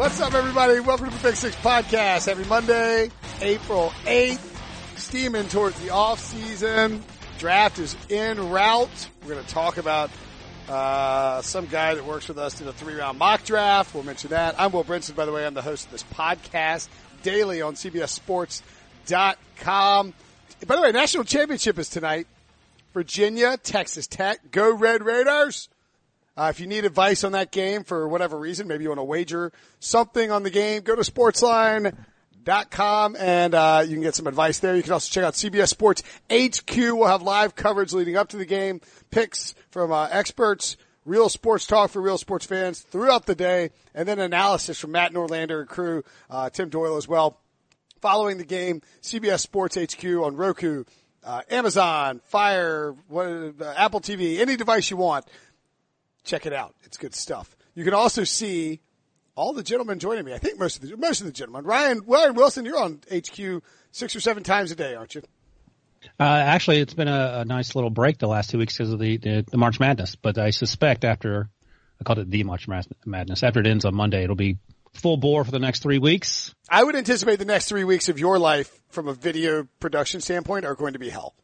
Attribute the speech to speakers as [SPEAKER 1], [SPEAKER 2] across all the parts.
[SPEAKER 1] What's up, everybody? Welcome to the Pick Six Podcast. Every Monday, April 8th. Steaming towards the off season. Draft is en route. We're going to talk about uh, some guy that works with us did a three round mock draft. We'll mention that. I'm Will Brinson, by the way. I'm the host of this podcast daily on CBSSports.com. By the way, national championship is tonight. Virginia, Texas Tech. Go Red Raiders. Uh, if you need advice on that game for whatever reason, maybe you want to wager something on the game, go to sportsline.com and uh, you can get some advice there. You can also check out CBS Sports HQ. We'll have live coverage leading up to the game, picks from uh, experts, real sports talk for real sports fans throughout the day, and then analysis from Matt Norlander and crew, uh, Tim Doyle as well. Following the game, CBS Sports HQ on Roku, uh, Amazon, Fire, what, uh, Apple TV, any device you want check it out. It's good stuff. You can also see all the gentlemen joining me. I think most of the most of the gentlemen. Ryan Ryan Wilson, you're on HQ six or seven times a day, aren't you?
[SPEAKER 2] Uh, actually, it's been a, a, nice little break the last two weeks because of the, the, the March Madness. But I suspect after I called it the March Madness after it ends on Monday, it'll be full bore for the next three weeks.
[SPEAKER 1] I would anticipate the next three weeks of your life, from a video production standpoint, are going to be hell.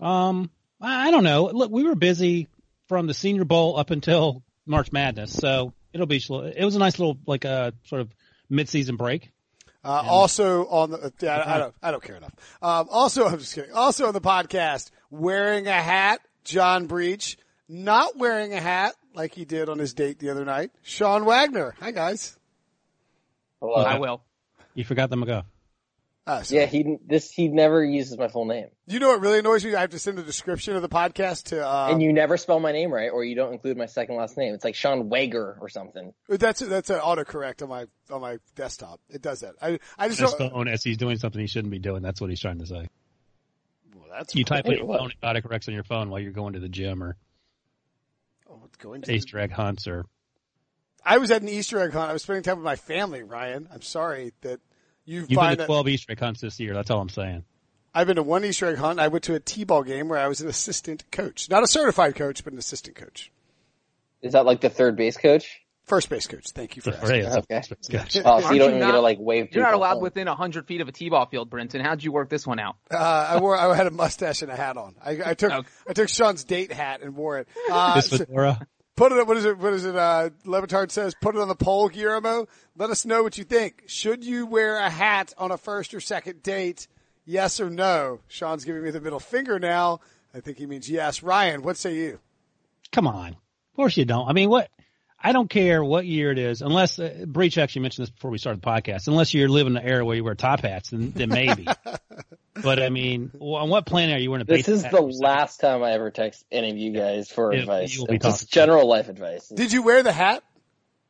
[SPEAKER 2] Um, I don't know. Look, we were busy from the Senior Bowl up until March Madness. So it'll be it was a nice little like a uh, sort of mid-season break.
[SPEAKER 1] Uh, also on the, yeah, I, I, don't, I don't care enough. Um, also, I'm just kidding. Also on the podcast, wearing a hat, John Breech, not wearing a hat like he did on his date the other night, Sean Wagner. Hi guys.
[SPEAKER 3] Hello. I will.
[SPEAKER 2] You forgot the McGough.
[SPEAKER 3] Uh, yeah, he this he never uses my full name.
[SPEAKER 1] You know what really annoys me? I have to send the description of the podcast to. Um,
[SPEAKER 3] and you never spell my name right, or you don't include my second last name. It's like Sean Wager or something.
[SPEAKER 1] That's that's an autocorrect on my on my desktop. It does that. I I just
[SPEAKER 2] his phone as he's doing something he shouldn't be doing. That's what he's trying to say.
[SPEAKER 1] Well, that's
[SPEAKER 2] you type it phone, autocorrects on your phone while you're going to the gym or.
[SPEAKER 1] Oh, going to
[SPEAKER 2] Easter egg hunts or.
[SPEAKER 1] I was at an Easter egg hunt. I was spending time with my family, Ryan. I'm sorry that you
[SPEAKER 2] You've been to 12 that, Easter egg hunts this year. That's all I'm saying.
[SPEAKER 1] I've been to one Easter egg hunt. I went to a T-ball game where I was an assistant coach, not a certified coach, but an assistant coach.
[SPEAKER 3] Is that like the third base coach?
[SPEAKER 1] First base coach. Thank you for asking.
[SPEAKER 3] Okay. oh, so you don't even get to like wave.
[SPEAKER 4] You're not allowed within hundred feet of a T-ball field, Brinson. How'd you work this one out?
[SPEAKER 1] Uh, I wore. I had a mustache and a hat on. I, I took. Okay. I took Sean's date hat and wore it. Uh,
[SPEAKER 2] this fedora.
[SPEAKER 1] Put it. What is it? What is it? Uh, Le Batard says, "Put it on the poll, Guillermo. Let us know what you think. Should you wear a hat on a first or second date? Yes or no?" Sean's giving me the middle finger now. I think he means yes. Ryan, what say you?
[SPEAKER 2] Come on. Of course you don't. I mean, what? I don't care what year it is, unless uh, Breech actually mentioned this before we started the podcast. Unless you're living in an era where you wear top hats, then, then maybe. but I mean, on what planet are you wearing a?
[SPEAKER 3] This is the last time I ever text any of you guys for it, advice. It's just general life advice.
[SPEAKER 1] Did you wear the hat?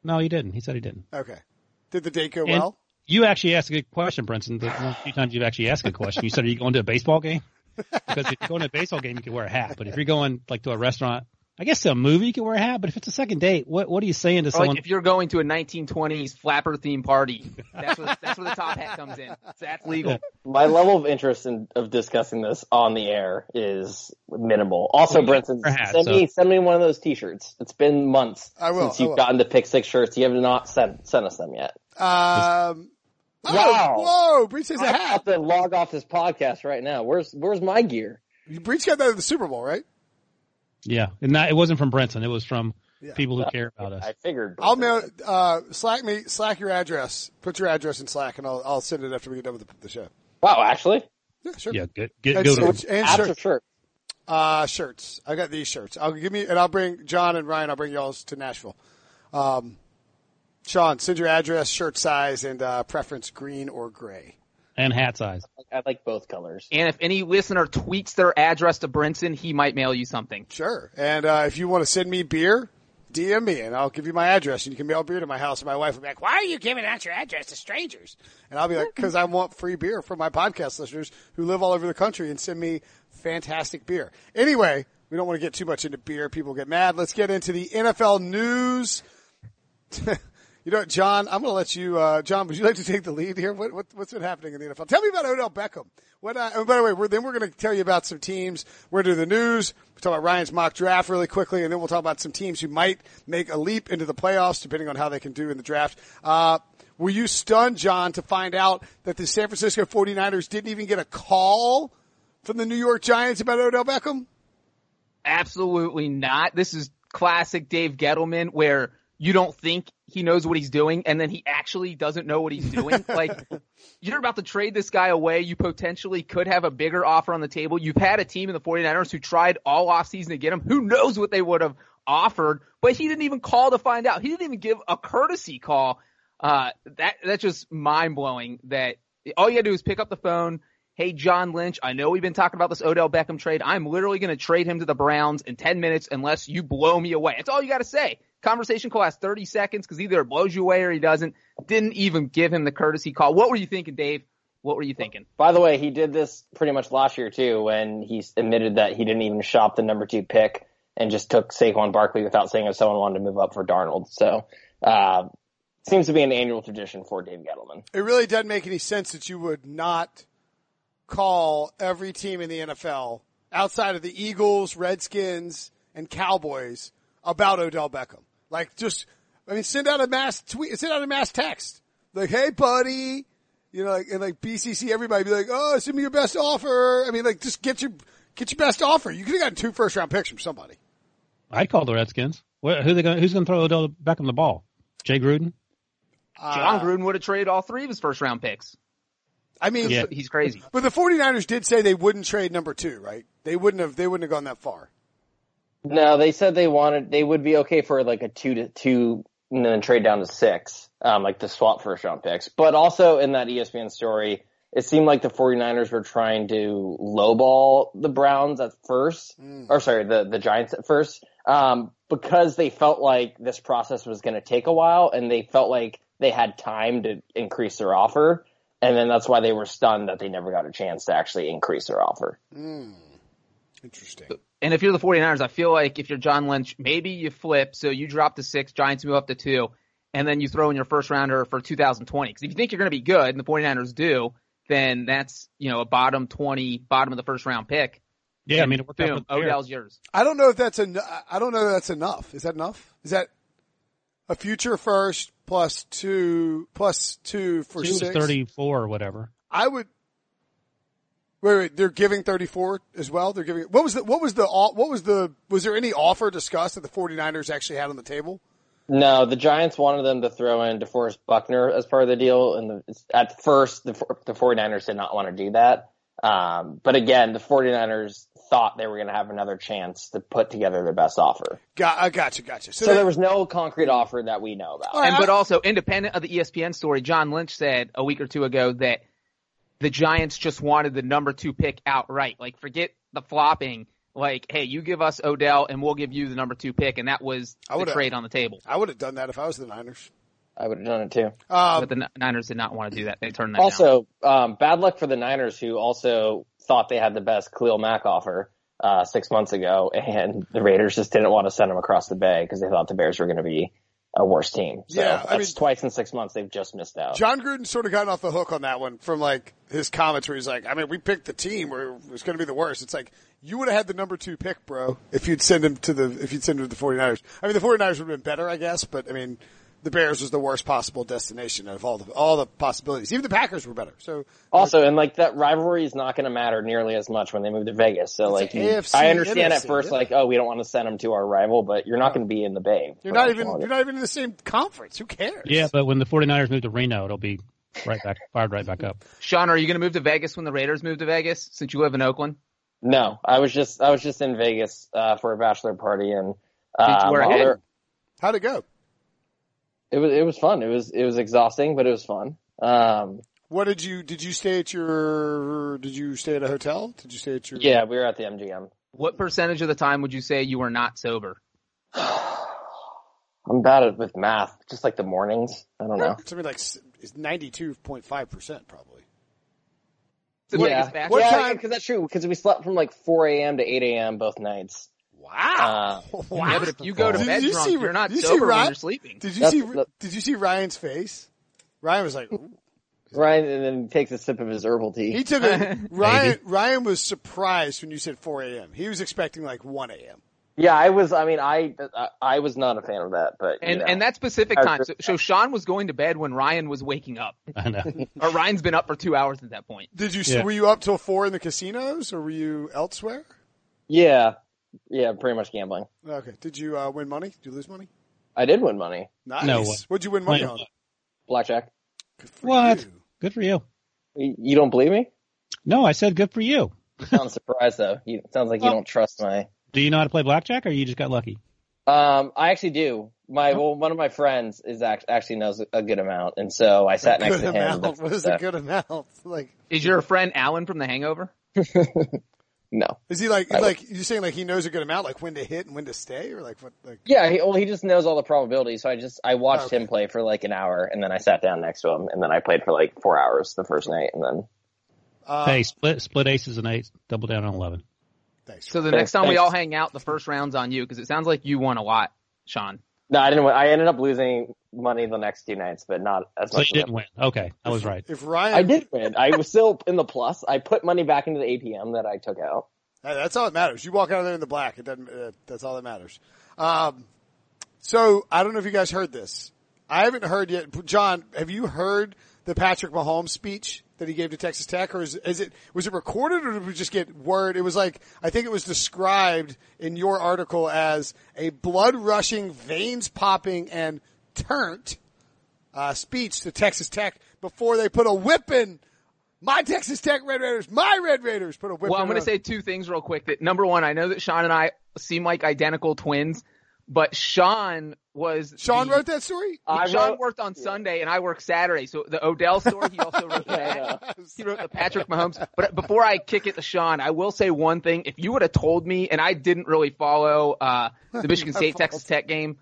[SPEAKER 2] No, he didn't. He said he didn't.
[SPEAKER 1] Okay. Did the date go
[SPEAKER 2] and
[SPEAKER 1] well?
[SPEAKER 2] You actually asked a good question, Brinson. The few times you've actually asked a question, you said, "Are you going to a baseball game?" Because if you're going to a baseball game, you can wear a hat. But if you're going like to a restaurant I guess a movie you can wear a hat, but if it's a second date, what what are you saying to or someone?
[SPEAKER 4] Like if you're going to a 1920s flapper theme party, that's where, that's where the top hat comes in. That's legal.
[SPEAKER 3] My level of interest in of discussing this on the air is minimal. Also, Brinson, hat, send so. me send me one of those T-shirts. It's been months
[SPEAKER 1] will,
[SPEAKER 3] since you've gotten the pick six shirts. You have not sent sent us them yet.
[SPEAKER 1] Um. Oh, wow! Whoa! Breech has a hat. I
[SPEAKER 3] have to log off this podcast right now. Where's Where's my gear?
[SPEAKER 1] Breech got that at the Super Bowl, right?
[SPEAKER 2] Yeah, and that, it wasn't from Brinson. It was from yeah. people who care about us.
[SPEAKER 3] I figured.
[SPEAKER 1] I'll mail. Uh, slack me. Slack your address. Put your address in Slack, and I'll I'll send it after we get done with the, the show.
[SPEAKER 3] Wow, actually.
[SPEAKER 1] Yeah, sure.
[SPEAKER 2] Yeah, get, get and, go to
[SPEAKER 1] and, and shirt. Uh, shirts. I got these shirts. I'll give me, and I'll bring John and Ryan. I'll bring y'all to Nashville. Um, Sean, send your address, shirt size, and uh, preference green or gray
[SPEAKER 2] and hat size.
[SPEAKER 3] I like both colors.
[SPEAKER 4] And if any listener tweets their address to Brinson, he might mail you something.
[SPEAKER 1] Sure. And uh, if you want to send me beer, DM me and I'll give you my address and you can mail beer to my house. And my wife will be like, why are you giving out your address to strangers? And I'll be like, cause I want free beer from my podcast listeners who live all over the country and send me fantastic beer. Anyway, we don't want to get too much into beer. People get mad. Let's get into the NFL news. you know, John, I'm going to let you, uh, John, would you like to take the lead here? What, what, what's been happening in the NFL? Tell me about Odell Beckham. What, uh, by the way, we're, then we're going to tell you about some teams. We're going to do the news. We'll talk about Ryan's mock draft really quickly, and then we'll talk about some teams who might make a leap into the playoffs, depending on how they can do in the draft. Uh, were you stunned, John, to find out that the San Francisco 49ers didn't even get a call from the New York Giants about Odell Beckham?
[SPEAKER 4] Absolutely not. This is classic Dave Gettleman where you don't think he knows what he's doing and then he actually doesn't know what he's doing. like you're about to trade this guy away. You potentially could have a bigger offer on the table. You've had a team in the 49ers who tried all offseason to get him. Who knows what they would have offered, but he didn't even call to find out. He didn't even give a courtesy call. Uh, that, that's just mind blowing that all you gotta do is pick up the phone. Hey, John Lynch, I know we've been talking about this Odell Beckham trade. I'm literally going to trade him to the Browns in 10 minutes unless you blow me away. That's all you got to say. Conversation call lasts 30 seconds because either it blows you away or he doesn't. Didn't even give him the courtesy call. What were you thinking, Dave? What were you thinking?
[SPEAKER 3] By the way, he did this pretty much last year too when he admitted that he didn't even shop the number two pick and just took Saquon Barkley without saying if someone wanted to move up for Darnold. So, uh, seems to be an annual tradition for Dave Gettleman.
[SPEAKER 1] It really doesn't make any sense that you would not call every team in the NFL outside of the Eagles, Redskins, and Cowboys about Odell Beckham. Like just, I mean, send out a mass tweet, send out a mass text. Like, hey buddy, you know, like, and like BCC, everybody be like, oh, send me your best offer. I mean, like, just get your, get your best offer. You could have gotten two first round picks from somebody.
[SPEAKER 2] I'd call the Redskins. What, who they going who's going to throw Odell Beckham the ball? Jay Gruden?
[SPEAKER 4] Uh, Jon Gruden would have traded all three of his first round picks.
[SPEAKER 1] I mean,
[SPEAKER 4] yeah. he's crazy.
[SPEAKER 1] But the 49ers did say they wouldn't trade number two, right? They wouldn't have, they wouldn't have gone that far.
[SPEAKER 3] No, they said they wanted they would be okay for like a two to two and then trade down to six, um, like the swap first round picks. But also in that ESPN story, it seemed like the 49ers were trying to lowball the Browns at first, mm. or sorry, the, the Giants at first, um, because they felt like this process was going to take a while and they felt like they had time to increase their offer. And then that's why they were stunned that they never got a chance to actually increase their offer.
[SPEAKER 1] Mm. Interesting.
[SPEAKER 4] And if you're the 49ers, I feel like if you're John Lynch, maybe you flip. So you drop to six, Giants move up to two, and then you throw in your first rounder for 2020. Because if you think you're going to be good, and the 49ers do, then that's, you know, a bottom 20, bottom of the first round pick.
[SPEAKER 2] Yeah, I mean,
[SPEAKER 4] boom, Odell's yours.
[SPEAKER 1] I don't know if that's en- I don't know if that's enough. Is that enough? Is that a future first plus two plus two for two six?
[SPEAKER 2] 34 or whatever.
[SPEAKER 1] I would Wait, wait, they're giving 34 as well. They're giving, what was the, what was the, what was the, was there any offer discussed that the 49ers actually had on the table?
[SPEAKER 3] No, the Giants wanted them to throw in DeForest Buckner as part of the deal. And the, at first, the, the 49ers did not want to do that. Um, but again, the 49ers thought they were going to have another chance to put together their best offer.
[SPEAKER 1] Got, I gotcha, gotcha.
[SPEAKER 3] So, so there was no concrete offer that we know about.
[SPEAKER 4] and, but also, independent of the ESPN story, John Lynch said a week or two ago that the Giants just wanted the number two pick outright. Like, forget the flopping. Like, hey, you give us Odell and we'll give you the number two pick, and that was the trade on the table.
[SPEAKER 1] I would have done that if I was the Niners.
[SPEAKER 3] I would have done it too.
[SPEAKER 1] Um,
[SPEAKER 4] but the Niners did not want to do that. They turned that
[SPEAKER 3] also, um, bad luck for the Niners who also thought they had the best Khalil Mack offer uh, six months ago, and the Raiders just didn't want to send him across the bay because they thought the Bears were going to be a worse team. So yeah, I mean, twice in six months they've just missed out.
[SPEAKER 1] Jon Gruden sort of gotten off the hook on that one from like his comments where he's like, I mean, we picked the team where it was going to be the worst. It's like, you would have had the number two pick, bro, if you'd send him to the, if you'd send him to the 49ers. I mean, the 49ers would have been better, I guess, but I mean, the Bears was the worst possible destination of all the all the possibilities. Even the Packers were better. So
[SPEAKER 3] also, and like that rivalry is not going to matter nearly as much when they move to Vegas. So like, AFC, I understand NFC, at first, like, oh, we don't want to send them to our rival, but you're not going to be in the Bay.
[SPEAKER 1] You're not even longer. you're not even in the same conference. Who cares?
[SPEAKER 2] Yeah, but when the 49ers move to Reno, it'll be right back fired right back up.
[SPEAKER 4] Sean, are you going to move to Vegas when the Raiders move to Vegas? Since you live in Oakland.
[SPEAKER 3] No, I was just I was just in Vegas uh, for a bachelor party and. Uh,
[SPEAKER 1] How'd it go?
[SPEAKER 3] It was it was fun. It was it was exhausting, but it was fun. Um,
[SPEAKER 1] what did you did you stay at your did you stay at a hotel? Did you stay at your
[SPEAKER 3] Yeah, we were at the MGM.
[SPEAKER 4] What percentage of the time would you say you were not sober?
[SPEAKER 3] I'm bad at with math, just like the mornings. I don't know.
[SPEAKER 1] Something like it's 92.5 percent probably.
[SPEAKER 3] So yeah, what yeah, time? Because that's true. Because we slept from like 4 a.m. to 8 a.m. both nights.
[SPEAKER 1] Wow. Uh, wow.
[SPEAKER 4] Yeah, but if you go to
[SPEAKER 1] Did
[SPEAKER 4] bed
[SPEAKER 1] you
[SPEAKER 4] drunk,
[SPEAKER 1] see-
[SPEAKER 4] you're not
[SPEAKER 1] did you see
[SPEAKER 4] sober when
[SPEAKER 1] Ryan-
[SPEAKER 4] you're sleeping.
[SPEAKER 1] Did you
[SPEAKER 3] That's-
[SPEAKER 1] see?
[SPEAKER 3] that-
[SPEAKER 1] Did you see Ryan's face? Ryan was like, Ooh.
[SPEAKER 3] Ryan and then takes a sip of his herbal tea.
[SPEAKER 1] he took a Ryan. Ryan was surprised when you said 4 a.m. He was expecting like 1 a.m.
[SPEAKER 3] yeah, I was. I mean, I I, I was not a fan of that, but you
[SPEAKER 4] And
[SPEAKER 3] know.
[SPEAKER 4] and that specific time. So, so Sean was going to bed when Ryan was waking up,
[SPEAKER 2] I know.
[SPEAKER 4] or Ryan's been up for two hours at that point.
[SPEAKER 1] Did you?
[SPEAKER 2] Yeah.
[SPEAKER 1] Were you up till four in the casinos, or were you elsewhere?
[SPEAKER 3] yeah, yeah, pretty much gambling.
[SPEAKER 1] Okay. Did you uh, win money? Did you lose money?
[SPEAKER 3] I did win money,
[SPEAKER 1] Nice.
[SPEAKER 2] No way.
[SPEAKER 1] What'd you win money
[SPEAKER 2] Wait,
[SPEAKER 1] on?
[SPEAKER 3] blackjack.
[SPEAKER 1] Good for
[SPEAKER 2] What?
[SPEAKER 1] you.
[SPEAKER 2] Good for you.
[SPEAKER 3] You you don't believe me?
[SPEAKER 2] No, I said good for you.
[SPEAKER 3] You sound surprised though. You, it sounds like you
[SPEAKER 2] Oh.
[SPEAKER 3] don't trust my.
[SPEAKER 2] Do you know how to play blackjack, or you just got lucky?
[SPEAKER 3] Um, I actually do. My well, one of my friends is act, actually knows a good amount, and so I sat next
[SPEAKER 1] Good
[SPEAKER 3] to him.
[SPEAKER 1] amount. What is a good amount? Like,
[SPEAKER 4] Is your friend Alan from The Hangover?
[SPEAKER 3] No.
[SPEAKER 1] is he like
[SPEAKER 3] I would-
[SPEAKER 1] like you saying like he knows a good amount, like when to hit and when to stay, or like what? Like
[SPEAKER 3] Yeah, he, well, he just knows all the probabilities. So I just I watched
[SPEAKER 1] Okay.
[SPEAKER 3] him play for like an hour, and then I sat down next to him, and then I played for like four hours the first night, and then
[SPEAKER 1] uh,
[SPEAKER 2] hey, split split aces and eights, double down on eleven.
[SPEAKER 1] thanks.
[SPEAKER 4] So the next time we all hang out, the first round's on you because it sounds like you won a lot, Sean.
[SPEAKER 3] No, I didn't. win. I ended up losing money the next two nights, but not as
[SPEAKER 2] So
[SPEAKER 3] much.
[SPEAKER 2] you
[SPEAKER 3] as
[SPEAKER 2] didn't win. Okay, I was right.
[SPEAKER 1] if Ryan,
[SPEAKER 3] I did win. I was still in the plus. I put money back into the ATM that I took out.
[SPEAKER 1] Hey, that's all that matters. You walk out of there in the black. It doesn't. Uh, that's all that matters. Um, so I don't know if you guys heard this. I haven't heard yet. John, have you heard the Patrick Mahomes speech that he gave to Texas Tech, or is, is it was it recorded, or did we just get word? It was like I think it was described in your article as a blood rushing, veins popping, and turnt uh, speech to Texas Tech before they put a whipping. My Texas Tech Red Raiders, my Red Raiders, put a whip.
[SPEAKER 4] Well, I'm going to say two things real quick. That number one, I know that Sean and I seem like identical twins, but Sean was
[SPEAKER 1] Sean
[SPEAKER 4] the-
[SPEAKER 1] wrote that story.
[SPEAKER 3] I
[SPEAKER 4] Sean
[SPEAKER 3] wrote-
[SPEAKER 4] worked on Sunday and I work Saturday. So the Odell story, he also wrote that. He wrote the Patrick Mahomes. But before I kick it to Sean, I will say one thing. If you would have told me, and I didn't really follow uh, the Michigan State Texas Tech game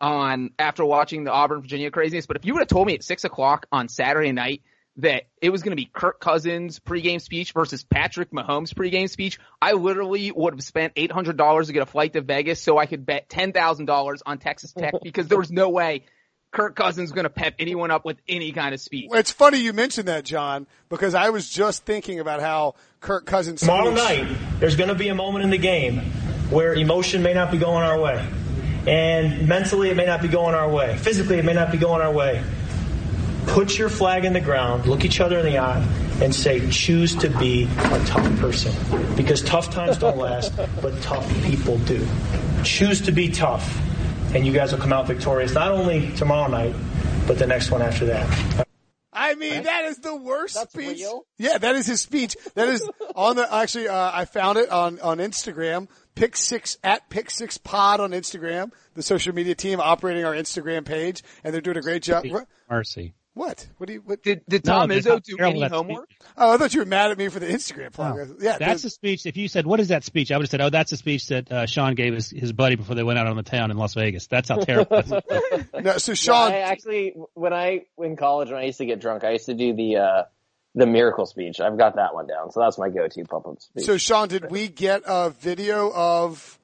[SPEAKER 4] on after watching the Auburn Virginia craziness, but if you would have told me at six o'clock on Saturday night that it was going to be Kirk Cousins pregame speech versus Patrick Mahomes pregame speech, I literally would have spent eight hundred dollars to get a flight to Vegas so I could bet ten thousand dollars on Texas Tech because there was no way Kirk Cousins was going to pep anyone up with any kind of speech.
[SPEAKER 1] Well, It's funny you mentioned that, John, because I was just thinking about how Kirk Cousins
[SPEAKER 5] Tomorrow
[SPEAKER 1] speech-
[SPEAKER 5] night, there's going to be a moment in the game where emotion may not be going our way. And mentally, it may not be going our way. Physically, it may not be going our way. Put your flag in the ground, look each other in the eye, and say, choose to be a tough person. Because tough times don't last, but tough people do. Choose to be tough, and you guys will come out victorious, not only tomorrow night, but the next one after that.
[SPEAKER 1] I mean, that is the worst
[SPEAKER 3] That's
[SPEAKER 1] speech.
[SPEAKER 3] real?
[SPEAKER 1] Yeah, that is his speech. That is on the, actually, uh, I found it on, on Instagram. Pick six at Pick Six Pod on Instagram, the social media team operating our Instagram page, and they're doing a great job. What?
[SPEAKER 2] Mercy.
[SPEAKER 1] What? What do you? What?
[SPEAKER 4] Did did Tom
[SPEAKER 2] that's
[SPEAKER 4] Izzo do any
[SPEAKER 2] that
[SPEAKER 4] homework?
[SPEAKER 1] Oh, I thought you were mad at me for the Instagram plug.
[SPEAKER 2] No.
[SPEAKER 1] Yeah,
[SPEAKER 2] That's
[SPEAKER 1] the-
[SPEAKER 2] a speech. If you said, "What is that speech?" I would have said, "Oh, that's a speech that uh, Sean gave his, his buddy before they went out on the town in Las Vegas." That's how terrible.
[SPEAKER 1] no. So Sean,
[SPEAKER 3] I actually, when I in college, when I used to get drunk, I used to do the uh, the miracle speech. I've got that one down, so that's my go-to pump up speech.
[SPEAKER 1] so Sean, did we get a video of?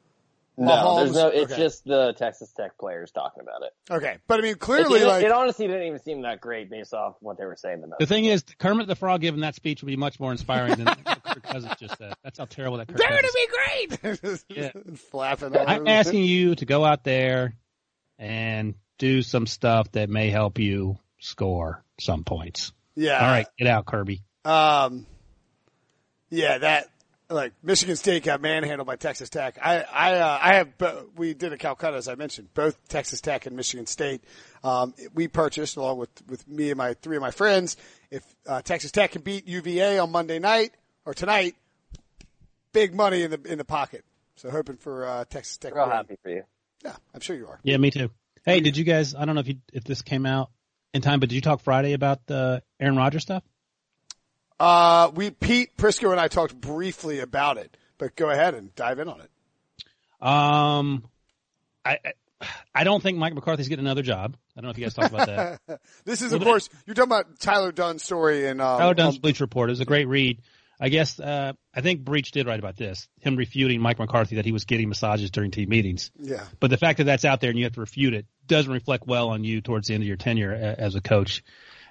[SPEAKER 3] No,
[SPEAKER 1] Mahomes-
[SPEAKER 3] there's no. It's
[SPEAKER 1] okay.
[SPEAKER 3] just the Texas Tech players talking about it.
[SPEAKER 1] Okay, but I mean, clearly,
[SPEAKER 3] it-
[SPEAKER 1] like
[SPEAKER 3] it honestly didn't even seem that great based off what they were saying about.
[SPEAKER 2] the thing is, Kermit the Frog giving that speech would be much more inspiring than what Kirk Cousins just said. That's how terrible that. Kirk
[SPEAKER 1] they're gonna be great.
[SPEAKER 2] Yeah.
[SPEAKER 1] Flapping.
[SPEAKER 2] I'm
[SPEAKER 1] over.
[SPEAKER 2] asking you to go out there and do some stuff that may help you score some points.
[SPEAKER 1] Yeah.
[SPEAKER 2] All right, get out, Kirby.
[SPEAKER 1] Um, yeah, that like Michigan State got manhandled by Texas Tech. I I uh, I have we did a Calcutta as I mentioned, both Texas Tech and Michigan State. Um, we purchased along with with me and my three of my friends. If uh, Texas Tech can beat UVA on Monday night or tonight, big money in the in the pocket. So hoping for uh, Texas Tech.
[SPEAKER 3] We're happy for you.
[SPEAKER 1] Yeah, I'm sure you are.
[SPEAKER 2] Yeah, me too. Hey, did you guys? I don't know if you if this came out in time, but did you talk Friday about the Aaron Rodgers stuff?
[SPEAKER 1] Uh, we Pete Prisco and I talked briefly about it, but go ahead and dive in on it.
[SPEAKER 2] Um, I I- don't think Mike McCarthy's getting another job. I don't know if you guys talked about that.
[SPEAKER 1] This is,
[SPEAKER 2] Well,
[SPEAKER 1] of course, you're talking about Tyler Dunne's story and, um,
[SPEAKER 2] Tyler Dunne's
[SPEAKER 1] um,
[SPEAKER 2] Bleacher Report. It was a great read. I guess uh, I think Breech did right about this. Him refuting Mike McCarthy that he was getting massages during team meetings.
[SPEAKER 1] Yeah.
[SPEAKER 2] But the fact that that's out there and you have to refute it doesn't reflect well on you towards the end of your tenure as a coach.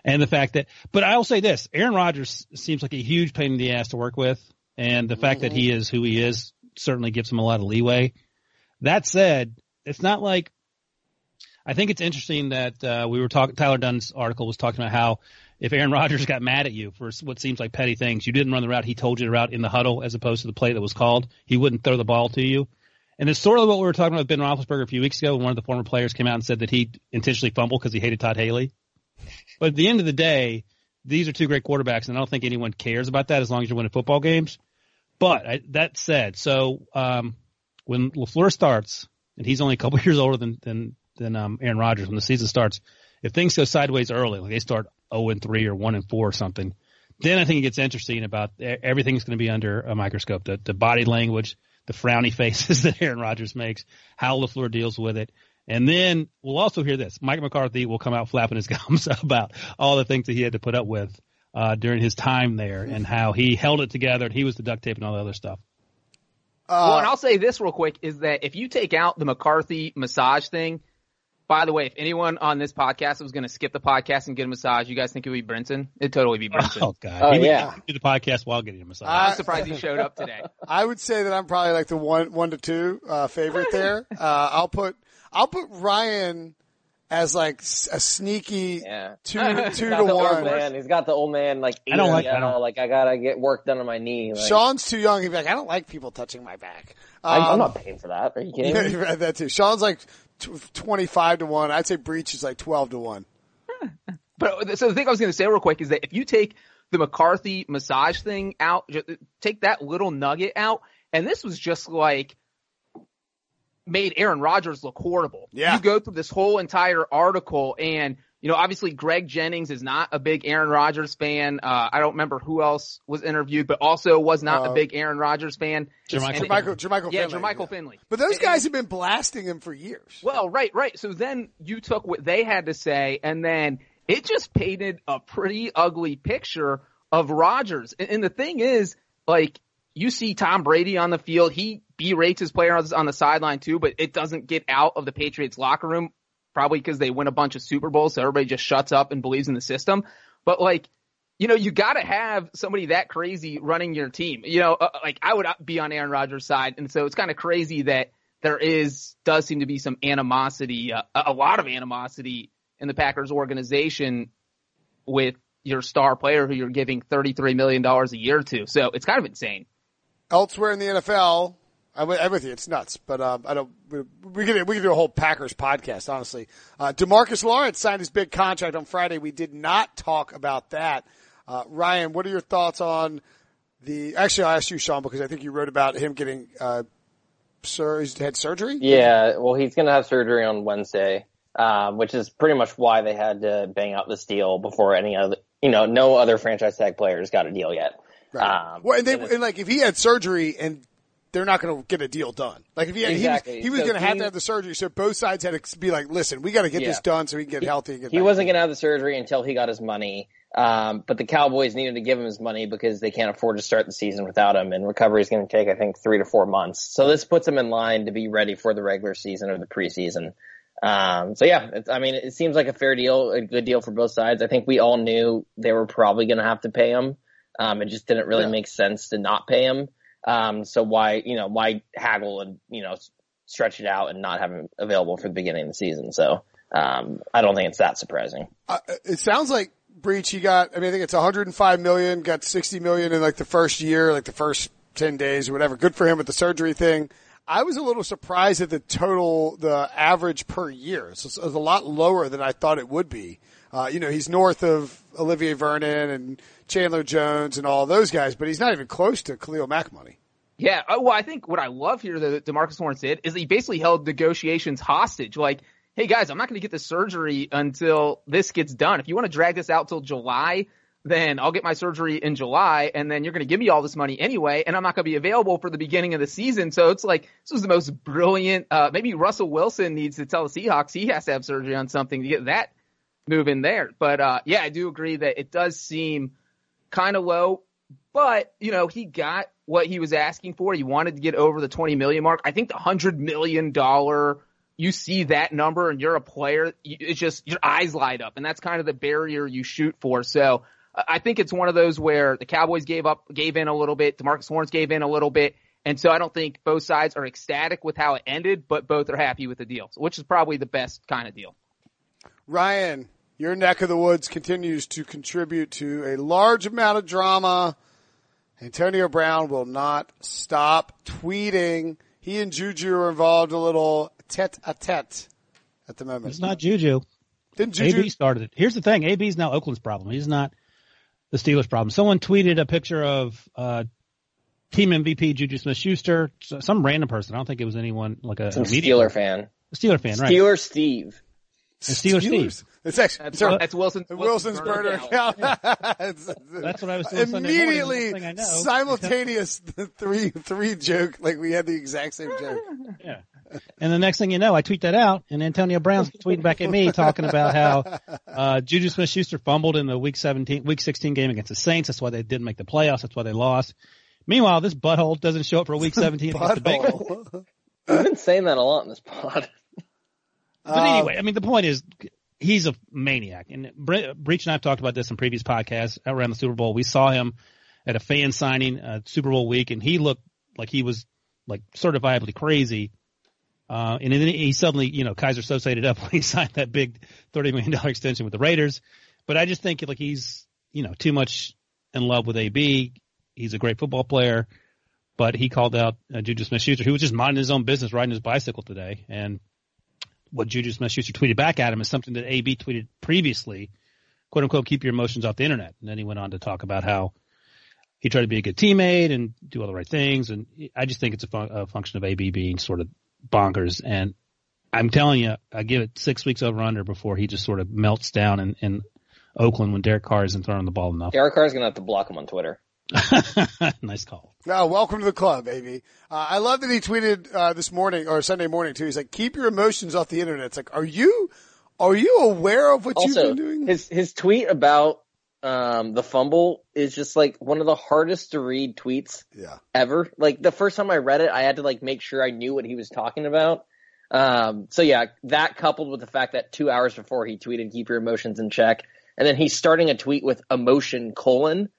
[SPEAKER 2] And the fact that, but I'll say this: Aaron Rodgers seems like a huge pain in the ass to work with, and the fact mm-hmm. that he is who he is certainly gives him a lot of leeway. That said, it's not like I think it's interesting that uh, we were talking. Tyler Dunne's article was talking about how if Aaron Rodgers got mad at you for what seems like petty things, you didn't run the route he told you to route in the huddle as opposed to the play that was called. He wouldn't throw the ball to you. And it's sort of what we were talking about with Ben Roethlisberger a few weeks ago when one of the former players came out and said that he intentionally fumbled because he hated Todd Haley. But at the end of the day, these are two great quarterbacks, and I don't think anyone cares about that as long as you're winning football games. But I, that said, so um, when LaFleur starts, and he's only a couple years older than than than um, Aaron Rodgers when the season starts, if things go sideways early, like they start 0 and 3 or 1 and 4 or something, then I think it gets interesting about everything's going to be under a microscope. The, the body language, the frowny faces that Aaron Rodgers makes, how LaFleur deals with it. And then we'll also hear this. Mike McCarthy will come out flapping his gums about all the things that he had to put up with uh, during his time there and how he held it together and he was the duct tape and all the other stuff.
[SPEAKER 4] Uh, well, and I'll say this real quick is that if you take out the McCarthy massage thing – by the way, if anyone on this podcast was going to skip the podcast and get a massage, you guys think it would be Brinson? It'd totally be Brinson.
[SPEAKER 2] Oh God!
[SPEAKER 3] Oh he yeah.
[SPEAKER 2] Do the podcast while getting a massage.
[SPEAKER 4] I'm surprised he showed up today.
[SPEAKER 1] I would say that I'm probably like the one one to two uh, favorite there. Uh, I'll put I'll put Ryan as like a sneaky
[SPEAKER 3] yeah.
[SPEAKER 1] two two to one.
[SPEAKER 3] Man. He's got the old man like
[SPEAKER 2] I don't like I don't,
[SPEAKER 3] like I gotta get work done on my knee. Like,
[SPEAKER 1] Sean's too young. He's like I don't like people touching my back.
[SPEAKER 3] Um, I'm not paying for that. Are you kidding?
[SPEAKER 1] Yeah, you read that too. Sean's like 25 to 1. I'd say Breech is like 12 to 1.
[SPEAKER 4] but so the thing I was going to say real quick is that if you take the McCarthy massage thing out, take that little nugget out, and this was just like made Aaron Rodgers look horrible.
[SPEAKER 1] Yeah.
[SPEAKER 4] You go through this whole entire article and you know, obviously Greg Jennings is not a big Aaron Rodgers fan. Uh, I don't remember who else was interviewed, but also was not uh, a big Aaron Rodgers fan.
[SPEAKER 1] Jermichael, Jermichael, Jermichael
[SPEAKER 4] yeah,
[SPEAKER 1] Finley.
[SPEAKER 4] Jermichael yeah. Finley.
[SPEAKER 1] But those guys have been blasting him for years.
[SPEAKER 4] Well, right, right. So then you took what they had to say and then it just painted a pretty ugly picture of Rodgers. And, and the thing is, like, you see Tom Brady on the field. He berates his players on the sideline too, but it doesn't get out of the Patriots locker room probably because they win a bunch of Super Bowls, so everybody just shuts up and believes in the system. But like, you know, you got to have somebody that crazy running your team. You know, uh, like I would be on Aaron Rodgers' side, and so it's kind of crazy that there is does seem to be some animosity, uh, a lot of animosity in the Packers organization with your star player who you're giving $33 million a year to. So it's kind of insane.
[SPEAKER 1] Elsewhere in the NFL, I'm, I'm with you. It's nuts, but um, I don't. We, can we can do a whole Packers podcast. Honestly, uh, Demarcus Lawrence signed his big contract on Friday. We did not talk about that. Uh, Ryan, what are your thoughts on the? Actually, I asked you, Sean, because I think you wrote about him getting uh, sir, he's had surgery.
[SPEAKER 3] Yeah, well, he's going to have surgery on Wednesday, um, which is pretty much why they had to bang out this deal before any other. You know, no other franchise tag players got a deal yet.
[SPEAKER 1] Right. Um, well, and they and, and like if he had surgery and they're not going to get a deal done. Like if he, exactly. he was, was so going to have to have the surgery, so both sides had to be like, listen, we got to get yeah. this done so he can get
[SPEAKER 3] he,
[SPEAKER 1] healthy. Get
[SPEAKER 3] he wasn't going to have the surgery until he got his money. Um, but the Cowboys needed to give him his money because they can't afford to start the season without him, and recovery is going to take, I think, three to four months. So this puts him in line to be ready for the regular season or the preseason. Um, so yeah, I mean, it seems like a fair deal, a good deal for both sides. I think we all knew they were probably going to have to pay him. Um, it just didn't really yeah. make sense to not pay him. Um, so why, you know, why haggle and, you know, stretch it out and not have him available for the beginning of the season. So, um, I don't think it's that surprising.
[SPEAKER 1] Uh, it sounds like Breech, he got, I mean, I think it's 105 million, got 60 million in like the first year, like the first 10 days or whatever. Good for him with the surgery thing. I was a little surprised at the total, the average per year. So was a lot lower than I thought it would be. Uh, you know, he's north of Olivier Vernon and Chandler Jones and all those guys, but he's not even close to Khalil Mack money.
[SPEAKER 4] Yeah, uh, well, I think what I love here that Demarcus Lawrence did is he basically held negotiations hostage. Like, hey guys, I'm not going to get the surgery until this gets done. If you want to drag this out till July, then I'll get my surgery in July, and then you're going to give me all this money anyway, and I'm not going to be available for the beginning of the season. So it's like this was the most brilliant. Uh, maybe Russell Wilson needs to tell the Seahawks he has to have surgery on something to get that move in there. But uh, yeah, I do agree that it does seem kind of low. but you know he got what he was asking for. He wanted to get over the 20 million mark. I think the hundred million dollar. You see that number and you're a player. It's just your eyes light up, and that's kind of the barrier you shoot for. So I think it's one of those where the Cowboys gave up, gave in a little bit. Demarcus Lawrence gave in a little bit. And so I don't think both sides are ecstatic with how it ended, but both are happy with the deal, which is probably the best kind of deal.
[SPEAKER 1] Ryan, your neck of the woods continues to contribute to a large amount of drama. Antonio Brown will not stop tweeting. He and Juju are involved a little tete a tete at the moment.
[SPEAKER 2] It's not Juju.
[SPEAKER 1] Didn't Juju
[SPEAKER 2] AB started it. Here's the thing: AB is now Oakland's problem. He's not the Steelers' problem. Someone tweeted a picture of uh, team MVP Juju Smith-Schuster, some random person. I don't think it was anyone like a,
[SPEAKER 3] Some
[SPEAKER 2] a media
[SPEAKER 3] Steeler fan.
[SPEAKER 2] Steeler fan, right?
[SPEAKER 3] Steeler Steve.
[SPEAKER 2] And Steeler Steve.
[SPEAKER 1] It's actually
[SPEAKER 4] That's,
[SPEAKER 1] sorry,
[SPEAKER 4] that's Wilson's,
[SPEAKER 1] Wilson's burner account. It's-
[SPEAKER 2] That's what I was doing Sunday morning.
[SPEAKER 1] Immediately,
[SPEAKER 2] One I know.
[SPEAKER 1] simultaneous three three joke. Like we had the exact same joke.
[SPEAKER 2] Yeah. And the next thing you know, I tweet that out, and Antonio Brown's tweeting back at me talking about how uh, Juju Smith-Schuster fumbled in the Week 17, Week 16 game against the Saints. That's why they didn't make the playoffs. That's why they lost. Meanwhile, this butthole doesn't show up for a Week 17 against the Bengals.
[SPEAKER 1] Butthole.
[SPEAKER 3] I've been saying that a lot in this pod.
[SPEAKER 2] But anyway, I mean, the point is, he's a maniac. And Bre- Breech and I've talked about this in previous podcasts around the Super Bowl. We saw him at a fan signing uh, Super Bowl week, and he looked like he was like certifiably crazy. Uh, and then he suddenly, you know, Kaiser associated up when he signed that big $30 million extension with the Raiders. But I just think like he's, you know, too much in love with AB. He's a great football player, but he called out uh, Juju Smith-Schuster, who was just minding his own business, riding his bicycle today. And what Juju Smith-Schuster tweeted back at him is something that AB tweeted previously, quote unquote, keep your emotions off the internet. And then he went on to talk about how he tried to be a good teammate and do all the right things. And I just think it's a, fun- a function of AB being sort of bonkers. And I'm telling you, I give it six weeks over under before he just sort of melts down in, in Oakland when Derek Carr isn't throwing the ball enough.
[SPEAKER 3] Derek Carr is gonna have to block him on Twitter.
[SPEAKER 2] nice call.
[SPEAKER 1] No, welcome to the club, baby. Uh, I love that he tweeted uh, this morning or Sunday morning too. He's like, "Keep your emotions off the internet." It's like, are you are you aware of what
[SPEAKER 3] Also,
[SPEAKER 1] you've been doing?
[SPEAKER 3] his his tweet about um, the fumble is just like one of the hardest to read tweets
[SPEAKER 1] yeah,
[SPEAKER 3] ever. Like the first time I read it, I had to like make sure I knew what he was talking about. Um, so yeah, that coupled with the fact that two hours before he tweeted, keep your emotions in check. And then he's starting a tweet with emotion colon.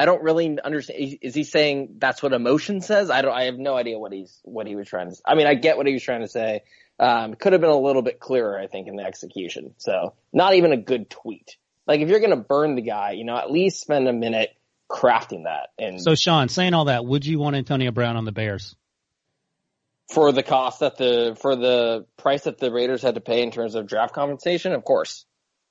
[SPEAKER 3] I don't really understand. Is he saying that's what emotion says? I don't, I have no idea what he's, what he was trying to, I mean, I get what he was trying to say. Um, could have been a little bit clearer, I think, in the execution. So not even a good tweet. Like if you're going to burn the guy, you know, at least spend a minute crafting that and
[SPEAKER 2] So Sean, saying all that, would you want Antonio Brown on the Bears?
[SPEAKER 3] for the cost that the for the price that the Raiders had to pay in terms of draft compensation, of course.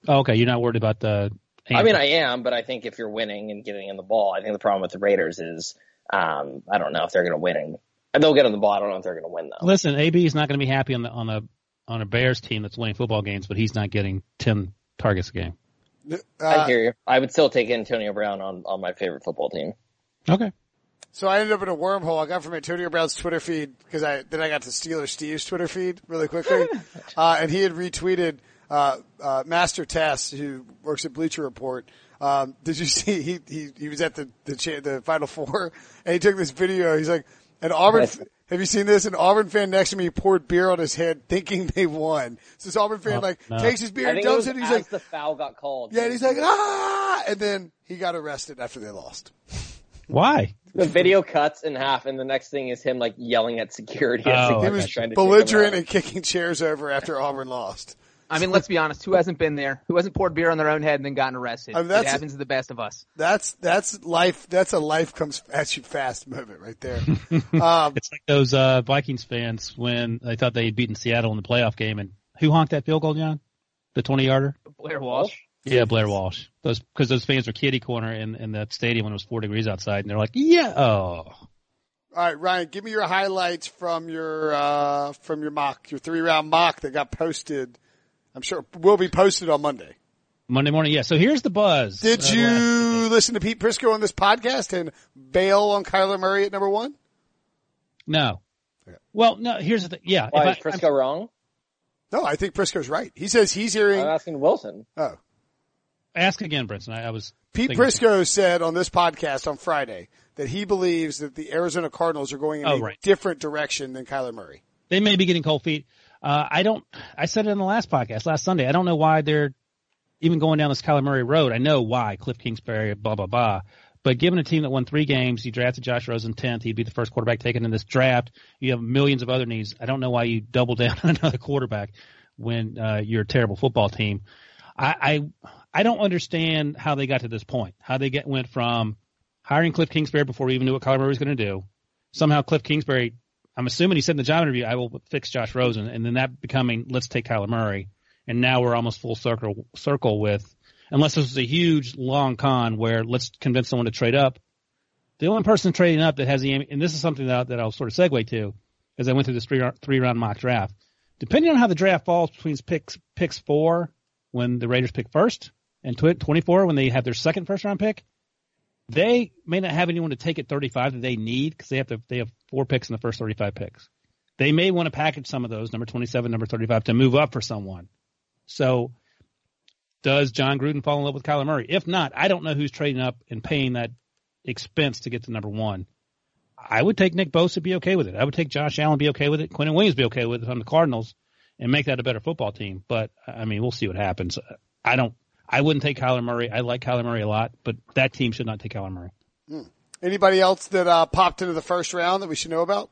[SPEAKER 2] Oh, okay, you're not worried about the.
[SPEAKER 3] I mean, I am, but I think if you're winning and getting in the ball, I think the problem with the Raiders is um, I don't know if they're going to win. And they'll get in the ball. I don't know if they're going to win though.
[SPEAKER 2] Listen, AB is not going to be happy on the on a on a Bears team that's winning football games, but he's not getting ten targets a game.
[SPEAKER 3] I
[SPEAKER 1] uh,
[SPEAKER 3] hear you. I would still take Antonio Brown on on my favorite football team.
[SPEAKER 2] Okay.
[SPEAKER 1] so I ended up in a wormhole. I got from Antonio Brown's Twitter feed because I then I got to Steeler Steve's Twitter feed really quickly, uh, and he had retweeted Master Tess, who works at Bleacher Report. Um, did you see he he he was at the the, cha- the Final Four and he took this video. He's like, an Auburn.
[SPEAKER 3] Nice.
[SPEAKER 1] Have you seen this? An Auburn fan next to me poured beer on his head, thinking they won. So this Auburn fan
[SPEAKER 2] Oh,
[SPEAKER 1] like
[SPEAKER 2] no.
[SPEAKER 1] takes his beer and
[SPEAKER 3] think it
[SPEAKER 1] dumps
[SPEAKER 3] was
[SPEAKER 1] it. He's
[SPEAKER 3] as
[SPEAKER 1] like,
[SPEAKER 3] the foul got called.
[SPEAKER 1] yeah, and he's like, ah, and then he got arrested after they lost.
[SPEAKER 2] Why?
[SPEAKER 3] the video cuts in half, and the next thing is him like yelling at security.
[SPEAKER 2] Oh,
[SPEAKER 3] as
[SPEAKER 2] I
[SPEAKER 1] He was
[SPEAKER 3] trying to
[SPEAKER 1] belligerent and kicking chairs over after Auburn lost.
[SPEAKER 4] I mean, let's be honest. Who hasn't been there? Who hasn't poured beer on their own head and then gotten arrested?
[SPEAKER 1] I mean,
[SPEAKER 4] it
[SPEAKER 1] that's-
[SPEAKER 4] happens to the best of us.
[SPEAKER 1] That's that's life. That's a life comes at you fast moment right there. um,
[SPEAKER 2] It's like those uh, Vikings fans when they thought they had beaten Seattle in the playoff game, and who honked that field goal, John? The twenty yarder.
[SPEAKER 4] Blair Walsh.
[SPEAKER 2] Yeah, Blair Walsh. Those because those fans were kitty corner in in that stadium when it was four degrees outside, and they're like, yeah, oh,
[SPEAKER 1] all right, Ryan, give me your highlights from your uh, from your mock, your three round mock that got posted. I'm sure will be posted on Monday.
[SPEAKER 2] Monday morning. Yeah. So here's the buzz.
[SPEAKER 1] Did
[SPEAKER 2] Uh,
[SPEAKER 1] you listen to Pete Prisco on this podcast and bail on Kyler Murray at number one?
[SPEAKER 2] No.
[SPEAKER 1] Okay.
[SPEAKER 2] Well, no. Here's the thing. Yeah.
[SPEAKER 3] Why
[SPEAKER 2] if
[SPEAKER 3] is
[SPEAKER 2] I-
[SPEAKER 3] Prisco wrong?
[SPEAKER 1] No, I think Prisco's right. He says he's hearing.
[SPEAKER 3] I'm asking Wilson.
[SPEAKER 1] oh,
[SPEAKER 2] Ask again, Brinson. I, I was
[SPEAKER 1] Pete
[SPEAKER 2] thinking-
[SPEAKER 1] Prisco said on this podcast on Friday that he believes that the Arizona Cardinals are going in
[SPEAKER 2] Oh,
[SPEAKER 1] a
[SPEAKER 2] right.
[SPEAKER 1] different direction than Kyler Murray.
[SPEAKER 2] They may be getting cold feet. Uh, I don't. I said it in the last podcast last Sunday. I don't know why they're even going down this Kyler Murray road. I know why. Cliff Kingsbury, blah blah blah. But given a team that won three games, you drafted Josh Rosen tenth. He'd be the first quarterback taken in this draft. You have millions of other needs. I don't know why you double down on another quarterback when uh, you're a terrible football team. I, I I don't understand how they got to this point. How they get went from hiring Cliff Kingsbury before we even knew what Kyler Murray was going to do. Somehow Cliff Kingsbury, I'm assuming he said in the job interview, I will fix Josh Rosen, and then that becoming let's take Kyler Murray, and now we're almost full circle circle with unless this was a huge long con where let's convince someone to trade up. The only person trading up that has the and this is something that that I'll sort of segue to as I went through this three three round mock draft. Depending on how the draft falls between picks picks four when the Raiders pick first and tw- 24 when they have their second first round pick, they may not have anyone to take at 35 that they need because they have to they have four picks in the first 35 picks. They may want to package some of those number 27, number 35 to move up for someone. So does Jon Gruden fall in love with Kyler Murray? If not, I don't know who's trading up and paying that expense to get to number one. I would take Nick Bosa be okay with it. I would take Josh Allen be okay with it. Quinnen Williams be okay with it on the Cardinals and make that a better football team. But I mean, we'll see what happens. I don't. I wouldn't take Kyler Murray. I like Kyler Murray a lot, but that team should not take Kyler Murray. Hmm.
[SPEAKER 1] Anybody else that uh, popped into the first round that we should know about?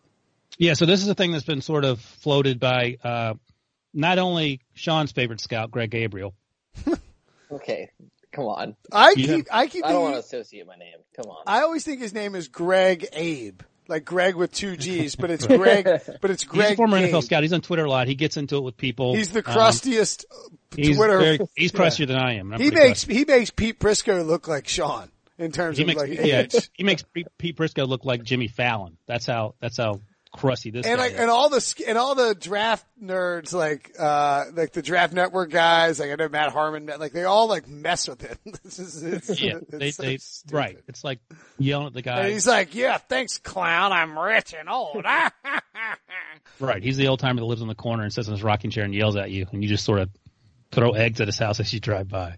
[SPEAKER 2] Yeah, so this is a thing that's been sort of floated by uh, not only Sean's favorite scout, Greg Gabriel.
[SPEAKER 3] Okay, come on.
[SPEAKER 1] I
[SPEAKER 2] You
[SPEAKER 1] keep I keep
[SPEAKER 3] I don't want to associate my name. Come on.
[SPEAKER 1] I always think his name is Greg Abe, like Greg with two G's, but it's Greg, but it's Greg.
[SPEAKER 2] He's a former
[SPEAKER 1] Gabe.
[SPEAKER 2] NFL scout. He's on Twitter a lot. He gets into it with people.
[SPEAKER 1] He's the
[SPEAKER 2] Um,
[SPEAKER 1] crustiest
[SPEAKER 2] he's
[SPEAKER 1] Twitter.
[SPEAKER 2] very, he's crustier than I am.
[SPEAKER 1] He makes
[SPEAKER 2] crusty.
[SPEAKER 1] he makes Pete Prisco look like Sean in terms
[SPEAKER 2] he
[SPEAKER 1] of
[SPEAKER 2] makes
[SPEAKER 1] like
[SPEAKER 2] yeah, he makes Pete Prisco look like Jimmy Fallon. That's how that's how crusty this is.
[SPEAKER 1] And
[SPEAKER 2] guy
[SPEAKER 1] like,
[SPEAKER 2] is.
[SPEAKER 1] and all the and all the draft nerds, like uh, like the draft network guys, like I know Matt Harmon, like they all like mess with it. this is it's,
[SPEAKER 2] yeah,
[SPEAKER 1] it's
[SPEAKER 2] they
[SPEAKER 1] so
[SPEAKER 2] they
[SPEAKER 1] stupid.
[SPEAKER 2] right. It's like yelling at the guy.
[SPEAKER 1] And he's like, "Yeah, thanks, clown. I'm rich and old."
[SPEAKER 2] Right. He's the old timer that lives in the corner and sits in his rocking chair and yells at you, and you just sort of throw eggs at his house as you drive by.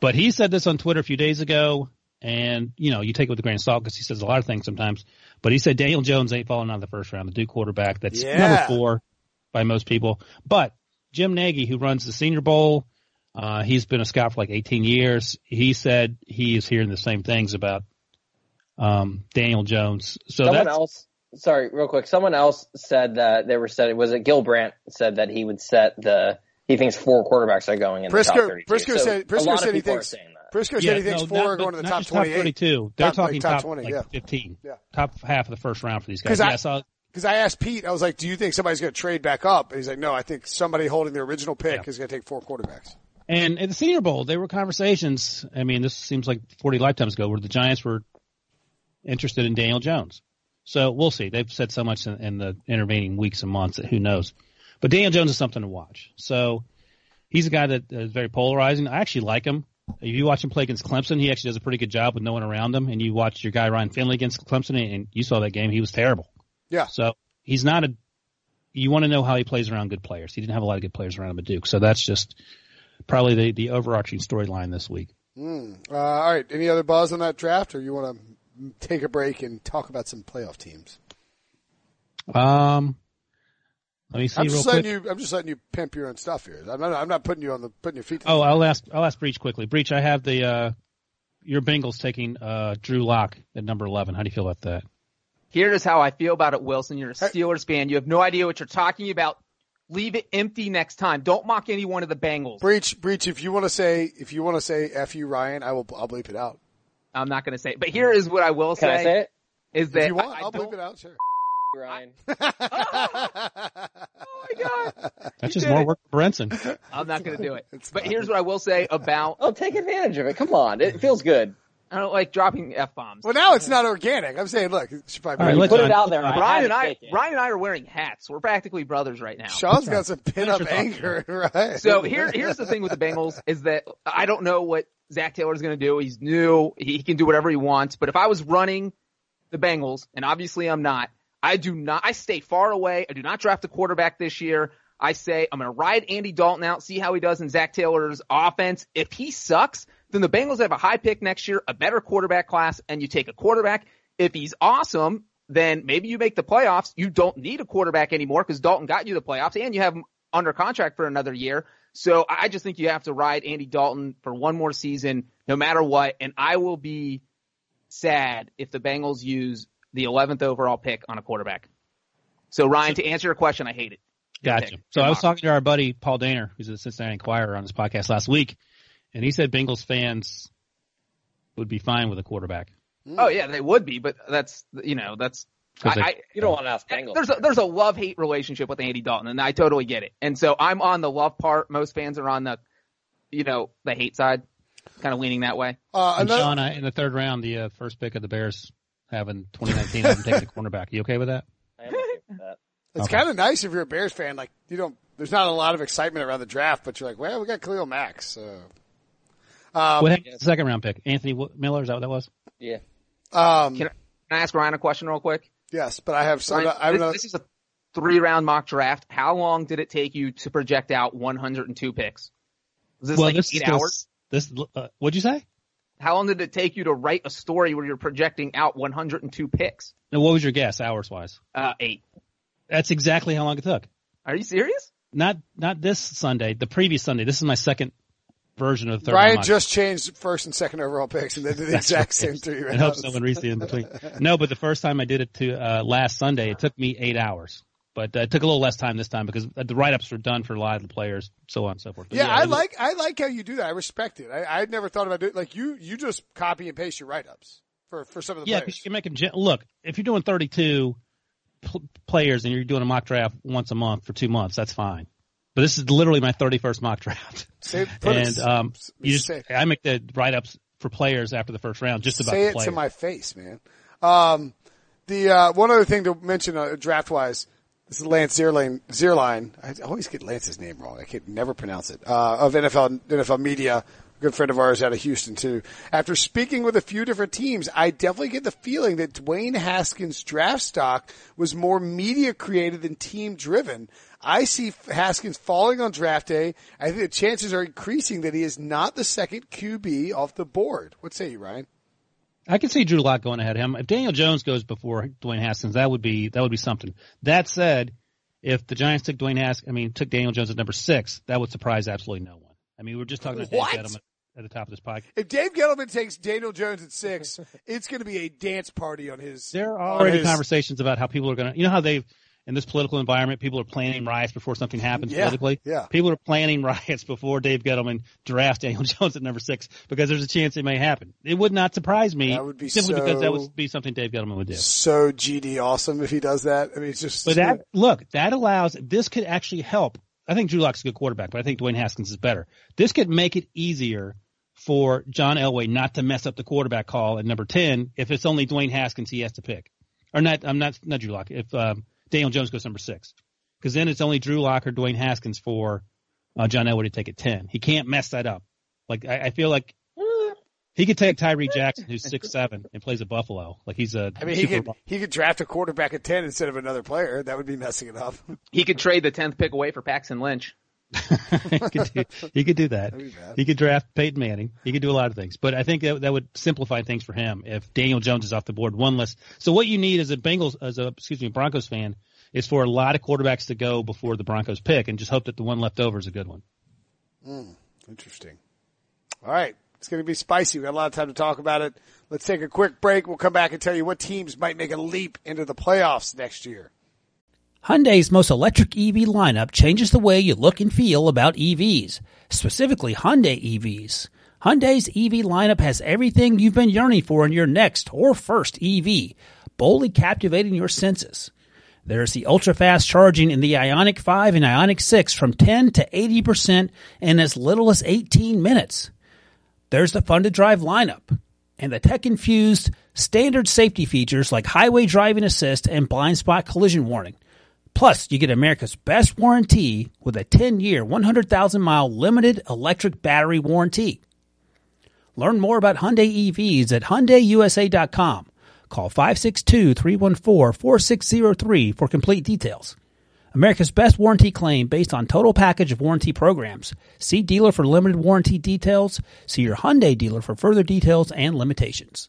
[SPEAKER 2] But he said this on Twitter a few days ago, and you know you take it with a grain of salt because he says a lot of things sometimes. But he said Daniel Jones ain't falling out of the first round, the Duke quarterback. That's
[SPEAKER 1] Yeah.
[SPEAKER 2] number four by most people. But Jim Nagy, who runs the Senior Bowl, uh, he's been a scout for like 18 years. He said he is hearing the same things about um, Daniel Jones. So
[SPEAKER 3] Someone
[SPEAKER 2] that's
[SPEAKER 3] else. Sorry, real quick. Someone else said that they were setting. Was it Gil Brandt said that he would set the? He thinks four quarterbacks are going in the top
[SPEAKER 1] Prisco
[SPEAKER 3] 32.
[SPEAKER 1] Prisco
[SPEAKER 3] So
[SPEAKER 1] said
[SPEAKER 3] a
[SPEAKER 1] Prisco
[SPEAKER 3] lot
[SPEAKER 1] said
[SPEAKER 3] of
[SPEAKER 1] he
[SPEAKER 3] people are
[SPEAKER 1] thinks
[SPEAKER 2] Yeah,
[SPEAKER 1] said he thinks
[SPEAKER 2] no,
[SPEAKER 1] four
[SPEAKER 2] not-
[SPEAKER 1] are going to the top 28.
[SPEAKER 2] 32. They're
[SPEAKER 1] Top- like
[SPEAKER 2] talking
[SPEAKER 1] top
[SPEAKER 2] top,
[SPEAKER 1] 20,
[SPEAKER 2] like
[SPEAKER 1] yeah.
[SPEAKER 2] 15.
[SPEAKER 1] Yeah.
[SPEAKER 2] Top half of the first round for these guys.
[SPEAKER 1] 'Cause I-
[SPEAKER 2] Yeah, uh, I saw,
[SPEAKER 1] Because I asked Pete, I was like, "Do you think somebody's going to trade back up?" And he's like, "No, I think somebody holding the original pick is going to take four quarterbacks."
[SPEAKER 2] and at the Senior Bowl, there were conversations. I mean, this seems like 40 lifetimes ago where the Giants were interested in Daniel Jones. So we'll see. They've said so much in, in the intervening weeks and months that who knows. But Daniel Jones is something to watch. So he's a guy that is very polarizing. I actually like him. If you watch him play against Clemson, he actually does a pretty good job with no one around him. And you watch your guy Ryan Finley against Clemson, and you saw that game; he was terrible.
[SPEAKER 1] Yeah.
[SPEAKER 2] So he's not a. You want to know how he plays around good players. He didn't have a lot of good players around him at Duke, so that's just probably the the overarching storyline this week.
[SPEAKER 1] Uh, all right. Any other buzz on that draft, or you want to take a break and talk about some playoff teams?
[SPEAKER 2] Um, let me see
[SPEAKER 1] I'm
[SPEAKER 2] real
[SPEAKER 1] just
[SPEAKER 2] quick.
[SPEAKER 1] letting you. I'm just letting you pimp your own stuff here. I'm not. I'm not putting you on the putting your feet. to
[SPEAKER 2] Oh,
[SPEAKER 1] the
[SPEAKER 2] I'll ask. I'll ask Breech quickly. Breech, I have the uh, your Bengals taking uh, Drew Lock at number eleven. How do you feel about that?
[SPEAKER 4] Here's how I feel about it, Wilson. You're a Steelers fan. You have no idea what you're talking about. Leave it empty next time. Don't mock any one of the Bengals.
[SPEAKER 1] Breech. Breech. If you want to say, if you want to say "f you, Ryan," I will. I'll bleep it out.
[SPEAKER 4] I'm not going to say it. But here is what I will
[SPEAKER 3] Can I say it?
[SPEAKER 4] Is that
[SPEAKER 1] If you want,
[SPEAKER 4] I, I
[SPEAKER 1] I'll
[SPEAKER 4] don't-
[SPEAKER 1] bleep it out. Sure.
[SPEAKER 3] Ryan.
[SPEAKER 4] Oh my God.
[SPEAKER 2] That's just more
[SPEAKER 4] it.
[SPEAKER 2] work for Brinson.
[SPEAKER 4] I'm not going to do it. But here's what I will say about
[SPEAKER 3] Oh, take advantage of it. Come on, it feels good.
[SPEAKER 4] I don't like dropping f bombs.
[SPEAKER 1] Well, now it's not organic. I'm saying, look, it should probably
[SPEAKER 2] All right,
[SPEAKER 3] Put
[SPEAKER 2] John,
[SPEAKER 3] it out there. I
[SPEAKER 4] Ryan and I. Ryan and I are wearing hats. We're practically brothers right now.
[SPEAKER 1] Sean's got some pin up anger, right?
[SPEAKER 4] So here, here's the thing with the Bengals is that I don't know what Zac Taylor's going to do. He's new. He, he can do whatever he wants. But if I was running the Bengals, and obviously I'm not, I do not, I stay far away. I do not draft a quarterback this year. I say I'm going to ride Andy Dalton out, see how he does in Zac Taylor's offense. If he sucks, then the Bengals have a high pick next year, a better quarterback class, and you take a quarterback. If he's awesome, then maybe you make the playoffs. You don't need a quarterback anymore because Dalton got you the playoffs and you have him under contract for another year. So I just think you have to ride Andy Dalton for one more season, no matter what. And I will be sad if the Bengals use the 11th overall pick on a quarterback. So Ryan, to answer your question, I hate it.
[SPEAKER 2] Gotcha.
[SPEAKER 4] pick.
[SPEAKER 2] So I was talking to our buddy Paul Dehner, who's a Cincinnati Enquirer on his podcast last week, and he said Bengals fans would be fine with a quarterback.
[SPEAKER 4] Oh yeah, they would be, but that's you know that's I,
[SPEAKER 2] they-
[SPEAKER 4] I,
[SPEAKER 3] You don't want to ask Bengals.
[SPEAKER 4] there's a, there's a love hate relationship with Andy Dalton, and I totally get it. And so I'm on the love part. Most fans are on the, you know, the hate side, kind of leaning that way.
[SPEAKER 1] Uh,
[SPEAKER 2] And
[SPEAKER 1] another,
[SPEAKER 2] Sean, I, in the third round, the uh, first pick of the Bears having 2019, having taken a cornerback. You okay with that?
[SPEAKER 3] I am okay with that.
[SPEAKER 1] it's
[SPEAKER 2] okay.
[SPEAKER 1] kind of nice if you're a Bears fan. Like you don't, there's not a lot of excitement around the draft, but you're like, well, we got Khalil Mack. So, um,
[SPEAKER 2] what happened to the second round pick? Anthony Miller, is that what that was?
[SPEAKER 3] Yeah.
[SPEAKER 1] um,
[SPEAKER 4] Can I, can I ask Ryan a question real quick?
[SPEAKER 1] yes, but I have some.
[SPEAKER 4] Ryan,
[SPEAKER 1] I don't know.
[SPEAKER 4] this, this is a three round mock draft. How long did it take you to project out 102 picks? Was this like
[SPEAKER 2] this
[SPEAKER 4] eight
[SPEAKER 2] is
[SPEAKER 4] hours?
[SPEAKER 2] This, uh, what'd you say?
[SPEAKER 4] How long did it take you to write a story where you're projecting out 102 picks?
[SPEAKER 2] No, what was your guess, hours wise?
[SPEAKER 4] Uh, eight.
[SPEAKER 2] That's exactly how long it took.
[SPEAKER 4] Are you serious?
[SPEAKER 2] Not not this Sunday, the previous Sunday. This is my second version of the third
[SPEAKER 1] Ryan just changed first and second overall picks, and they did the exact
[SPEAKER 2] right.
[SPEAKER 1] same three
[SPEAKER 2] and hope
[SPEAKER 1] rounds.
[SPEAKER 2] someone reads the in between. No, but the first time I did it to uh, last Sunday, it took me eight hours. But uh, it took a little less time this time because the write ups were done for a lot of the players, so on and so forth. But
[SPEAKER 1] Yeah, I like I like how you do that. I respect it. I I'd never thought about it. like you. You just copy and paste your write ups for for some of the
[SPEAKER 2] Yeah,
[SPEAKER 1] players.
[SPEAKER 2] because you can make them. Look, if you're doing 32 pl- players and you're doing a mock draft once a month for two months, that's fine. But this is literally my 31st mock draft,
[SPEAKER 1] Say,
[SPEAKER 2] and um, you just
[SPEAKER 1] say,
[SPEAKER 2] I make the write ups for players after the first round, just about
[SPEAKER 1] say it to my face, man. Um, the uh, one other thing to mention uh, draft wise. This is Lance Zierlein. Zierlein. I always get Lance's name wrong. I can never pronounce it. Uh, of NFL NFL media, a good friend of ours out of Houston too. After speaking with a few different teams, I definitely get the feeling that Dwayne Haskins' draft stock was more media created than team driven. I see Haskins falling on draft day. I think the chances are increasing that he is not the second QB off the board. What say you, Ryan?
[SPEAKER 2] I can see Drew Lock going ahead of him. If Daniel Jones goes before Dwayne Haskins, that would be that would be something. That said, if the Giants took Dwayne Haskins, I mean took Daniel Jones at number six, that would surprise absolutely no one. I mean, we were just talking about
[SPEAKER 1] What?
[SPEAKER 2] Dave Gettleman at the top of this podcast.
[SPEAKER 1] If Dave Gettleman takes Daniel Jones at six, it's going to be a dance party on his.
[SPEAKER 2] There are already
[SPEAKER 1] his-
[SPEAKER 2] conversations about how people are going to, you know, how they've in this political environment, people are planning riots before something happens
[SPEAKER 1] Yeah,
[SPEAKER 2] politically.
[SPEAKER 1] yeah.
[SPEAKER 2] People are planning riots before Dave Gettleman drafts Daniel Jones at number six because there's a chance it may happen. It would not surprise me
[SPEAKER 1] That would be
[SPEAKER 2] simply because that would be something Dave Gettleman would do.
[SPEAKER 1] So GD awesome if he does that. I mean, it's just.
[SPEAKER 2] But that look, that allows this could actually help. I think Drew Lock's a good quarterback, but I think Dwayne Haskins is better. This could make it easier for John Elway not to mess up the quarterback call at number ten if it's only Dwayne Haskins he has to pick, or not. I'm not not Drew Lock. If um, Daniel Jones goes number six, because then it's only Drew Lock or Dwayne Haskins for uh, John Elway to take at ten. He can't mess that up. Like I, I feel like. He could take Tyree Jackson, who's six seven and plays at Buffalo. Like he's a
[SPEAKER 1] I mean, he
[SPEAKER 2] super
[SPEAKER 1] could he could draft a quarterback at ten instead of another player. That would be messing it up.
[SPEAKER 4] He could trade the 10th pick away for Paxton Lynch.
[SPEAKER 2] he, could do, he could do that.
[SPEAKER 1] That'd be bad.
[SPEAKER 2] He could draft Peyton Manning. He could do a lot of things. But I think that that would simplify things for him if Daniel Jones is off the board one less. So what you need as a Bengals, as a excuse me, Broncos fan, is for a lot of quarterbacks to go before the Broncos pick, and just hope that the one left over is a good one. Hmm.
[SPEAKER 1] Interesting. All right. It's going to be spicy. We got a lot of time to talk about it. Let's take a quick break. We'll come back and tell you what teams might make a leap into the playoffs next year.
[SPEAKER 6] Hyundai's most electric EV lineup changes the way you look and feel about EVs, specifically Hyundai EVs. Hyundai's EV lineup has everything you've been yearning for in your next or first EV, boldly captivating your senses. There's the ultra fast charging in the Ioniq 5 and Ioniq 6 from 10 to 80% in as little as 18 minutes. There's the fun to drive lineup and the tech infused standard safety features like highway driving assist and blind spot collision warning. Plus, you get America's best warranty with a 10 year, 100,000 mile limited electric battery warranty. Learn more about Hyundai EVs at HyundaiUSA.com. Call 562-314-4603 for complete details. America's best warranty claim based on total package of warranty programs. See dealer for limited warranty details. See your Hyundai dealer for further details and limitations.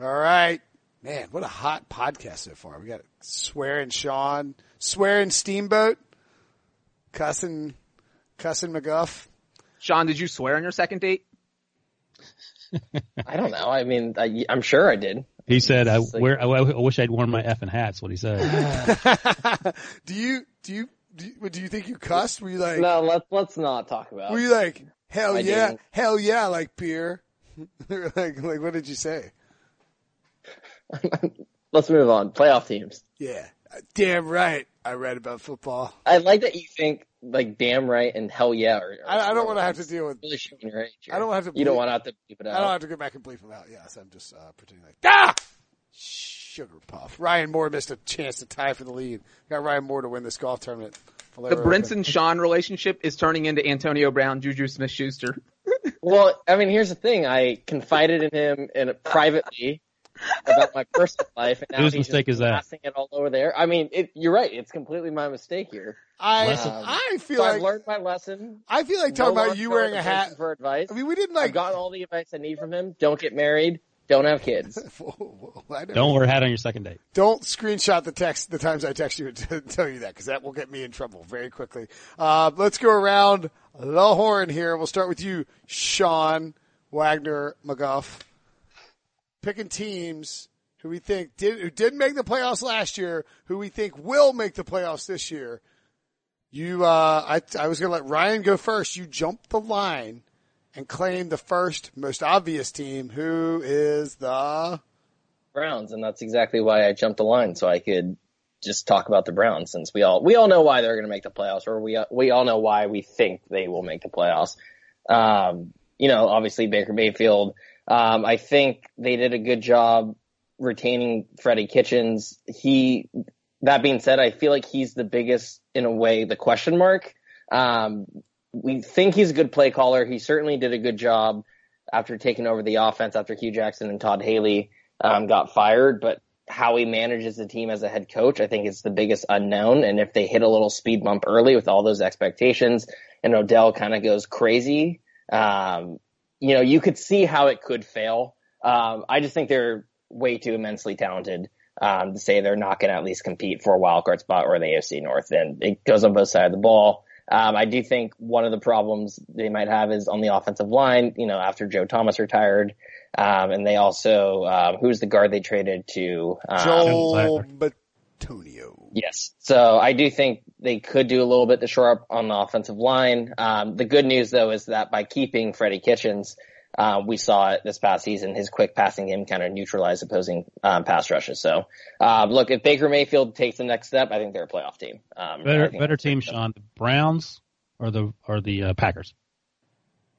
[SPEAKER 1] All right. Man, what a hot podcast so far. We got swearing Sean, swearing Steamboat, cussing, cussing McGough.
[SPEAKER 4] Sean, did you swear on your second date?
[SPEAKER 3] I don't know. I mean, I, I'm sure I did.
[SPEAKER 2] He said, "I
[SPEAKER 3] like-
[SPEAKER 2] wear. I, I wish I'd worn my effing hats." What he said.
[SPEAKER 1] do you, do you, do you, do you think you cussed? Were you like,
[SPEAKER 3] No, let's let's not talk about. It.
[SPEAKER 1] Were you like, hell
[SPEAKER 3] I
[SPEAKER 1] yeah,
[SPEAKER 3] didn't.
[SPEAKER 1] hell yeah, like beer? like, like, what did you say?
[SPEAKER 3] let's move on. Playoff teams.
[SPEAKER 1] Yeah. Damn right. I read about football.
[SPEAKER 3] I like that you think like damn right and hell yeah. Are, are
[SPEAKER 1] I, I don't want to have to deal with,
[SPEAKER 3] really showing your age.
[SPEAKER 1] I don't have to
[SPEAKER 3] You don't want to have to bleep it out.
[SPEAKER 1] I don't have to go back and bleep them out. Yes, I'm just, uh, pretending like, ah! Sugar puff. Ryan Moore missed a chance to tie for the lead. Got Ryan Moore to win this golf tournament.
[SPEAKER 4] The Brinson Sean relationship is turning into Antonio Brown, Juju Smith Schuster.
[SPEAKER 3] Well, I mean, here's the thing. I confided in him in privately about my personal life, and now
[SPEAKER 2] Whose
[SPEAKER 3] he's
[SPEAKER 2] mistake
[SPEAKER 3] just
[SPEAKER 2] is that?
[SPEAKER 3] blasting it all over there. I mean, it, you're right. It's completely my mistake here.
[SPEAKER 1] I,
[SPEAKER 2] Lesson.
[SPEAKER 1] I feel
[SPEAKER 3] So
[SPEAKER 1] like,
[SPEAKER 3] I've learned my lesson.
[SPEAKER 1] I feel like
[SPEAKER 3] No
[SPEAKER 1] talking about you wearing a hat.
[SPEAKER 3] For advice.
[SPEAKER 1] I mean, we didn't like.
[SPEAKER 3] I've
[SPEAKER 1] like,
[SPEAKER 3] gotten all the advice I need from him. Don't get married. Don't have kids.
[SPEAKER 1] I never-
[SPEAKER 2] Don't wear a hat on your second date.
[SPEAKER 1] Don't screenshot the text the times I text you to tell you that because that will get me in trouble very quickly. Uh, let's go around the horn here. We'll start with you, Sean Wagner McGough. Picking teams who we think did who didn't make the playoffs last year, who we think will make the playoffs this year. You, uh, I, I was going to let Ryan go first. You jumped the line and claimed the first most obvious team, who is the
[SPEAKER 3] Browns, and that's exactly why I jumped the line so I could just talk about the Browns since we all we all know why they're going to make the playoffs, or we we all know why we think they will make the playoffs. Um, you know, obviously Baker Mayfield. Um, I think they did a good job retaining Freddie Kitchens. He, that being said, I feel like he's the biggest in a way the question mark. Um, we think he's a good play caller. He certainly did a good job after taking over the offense after Hue Jackson and Todd Haley um, got fired, but how he manages the team as a head coach, I think is the biggest unknown. And if they hit a little speed bump early with all those expectations and Odell kind of goes crazy, um, you know, you could see how it could fail. Um, I just think they're way too immensely talented um, to say they're not going to at least compete for a wild card spot or the AFC North. And it goes on both sides of the ball. Um, I do think one of the problems they might have is on the offensive line. You know, after Joe Thomas retired, um, and they also um, who's the guard they traded to? Um,
[SPEAKER 1] Joel Bitonio.
[SPEAKER 3] Yes. So I do think they could do a little bit to shore up on the offensive line. Um, the good news though is that by keeping Freddie Kitchens, uh, we saw it this past season. His quick passing game kind of neutralized opposing um, pass rushes. So, uh, look, if Baker Mayfield takes the next step, I think they're a playoff team. Um,
[SPEAKER 2] Better, better team,
[SPEAKER 3] it.
[SPEAKER 2] Sean. The Browns or the or the uh, Packers.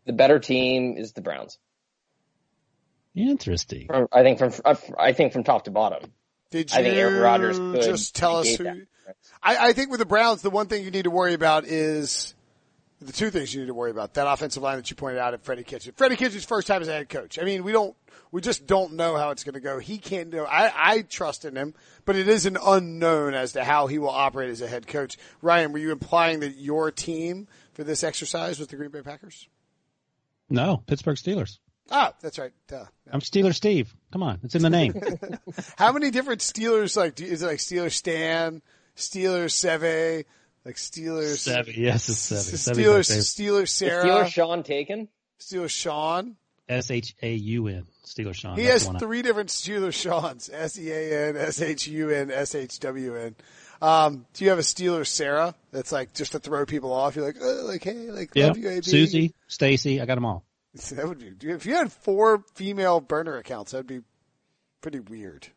[SPEAKER 3] The better team is the Browns.
[SPEAKER 2] Interesting.
[SPEAKER 3] From, I think from I think from top to bottom.
[SPEAKER 1] Did you
[SPEAKER 3] I think Aaron Rodgers could
[SPEAKER 1] just tell us who?
[SPEAKER 3] that.
[SPEAKER 1] I, I think with the Browns, the one thing you need to worry about is the two things you need to worry about: that offensive line that you pointed out at Freddie Kitchens. Freddie Kitchens' first time as a head coach. I mean, we don't, we just don't know how it's going to go. He can't do. I, I trust in him, but it is an unknown as to how he will operate as a head coach. Ryan, were you implying that your team for this exercise was the Green Bay Packers?
[SPEAKER 2] No, Pittsburgh Steelers.
[SPEAKER 1] Ah, that's right. Duh.
[SPEAKER 2] I'm Steeler Steve. Come on, it's in the name.
[SPEAKER 1] How many different Steelers like do, is it like Steeler Stan, Steelers Seve, like Steelers
[SPEAKER 2] Seven. Yes, it's seven.
[SPEAKER 1] S-
[SPEAKER 2] Seven's my
[SPEAKER 1] Steelers
[SPEAKER 2] favorite.
[SPEAKER 1] Steelers
[SPEAKER 3] Is
[SPEAKER 1] Sarah,
[SPEAKER 3] Steelers Sean taken?
[SPEAKER 1] Steelers Sean.
[SPEAKER 2] S H A U N. Steeler Sean.
[SPEAKER 1] He
[SPEAKER 2] That's
[SPEAKER 1] has
[SPEAKER 2] the one I-
[SPEAKER 1] three different Steelers Sean's: S E A N, S H U N, S H W N. Um, do you have a Steelers Sarah that's like just to throw people off? You're like, oh, like hey, like
[SPEAKER 2] Yeah,
[SPEAKER 1] love you, AB.
[SPEAKER 2] Susie, Stacy. I got them all.
[SPEAKER 1] That would be if you had four female burner accounts. That'd be pretty weird.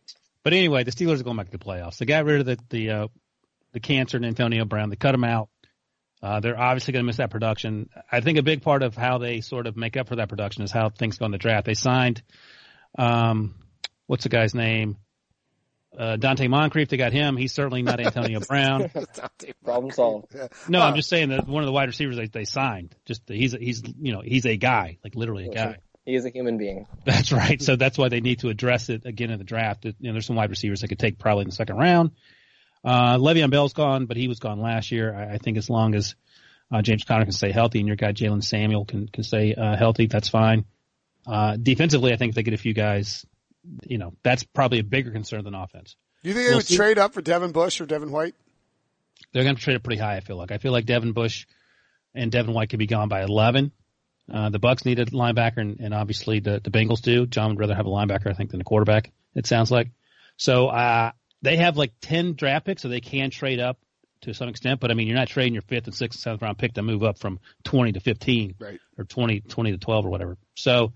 [SPEAKER 2] But anyway, the Steelers are going back to the playoffs. They got rid of the the uh, the cancer in Antonio Brown. They cut him out. Uh, they're obviously going to miss that production. I think a big part of how they sort of make up for that production is how things go in the draft. They signed, um, what's the guy's name? Uh, Donte Moncrief. They got him. He's certainly not Antonio Brown.
[SPEAKER 3] Problem solved.
[SPEAKER 2] No, I'm just saying that one of the wide receivers they, they signed. Just he's he's you know he's a guy, like literally a guy.
[SPEAKER 3] He is a human being.
[SPEAKER 2] That's right. So that's why they need to address it again in the draft. You know, there's some wide receivers they could take probably in the second round. Uh, Le'Veon Bell's gone, but he was gone last year. I, I think as long as uh, James Conner can stay healthy and your guy Jaylen Samuel can can stay uh, healthy, that's fine. Uh, defensively, I think if they get a few guys, you know, that's probably a bigger concern than offense.
[SPEAKER 1] Do you think they
[SPEAKER 2] We'll
[SPEAKER 1] would
[SPEAKER 2] see.
[SPEAKER 1] trade up for Devin Bush or Devin White?
[SPEAKER 2] They're going to trade it pretty high. I feel like. I feel like Devin Bush and Devin White could be gone by 11. Uh, the Bucs need a linebacker, and, and obviously the the Bengals do. John would rather have a linebacker, I think, than a quarterback. It sounds like. So uh, they have like 10 draft picks, so they can trade up to some extent. But I mean, you're not trading your fifth and sixth and seventh round pick to move up from 20 to 15
[SPEAKER 1] Right.
[SPEAKER 2] or 20, 20 to 12 or whatever. So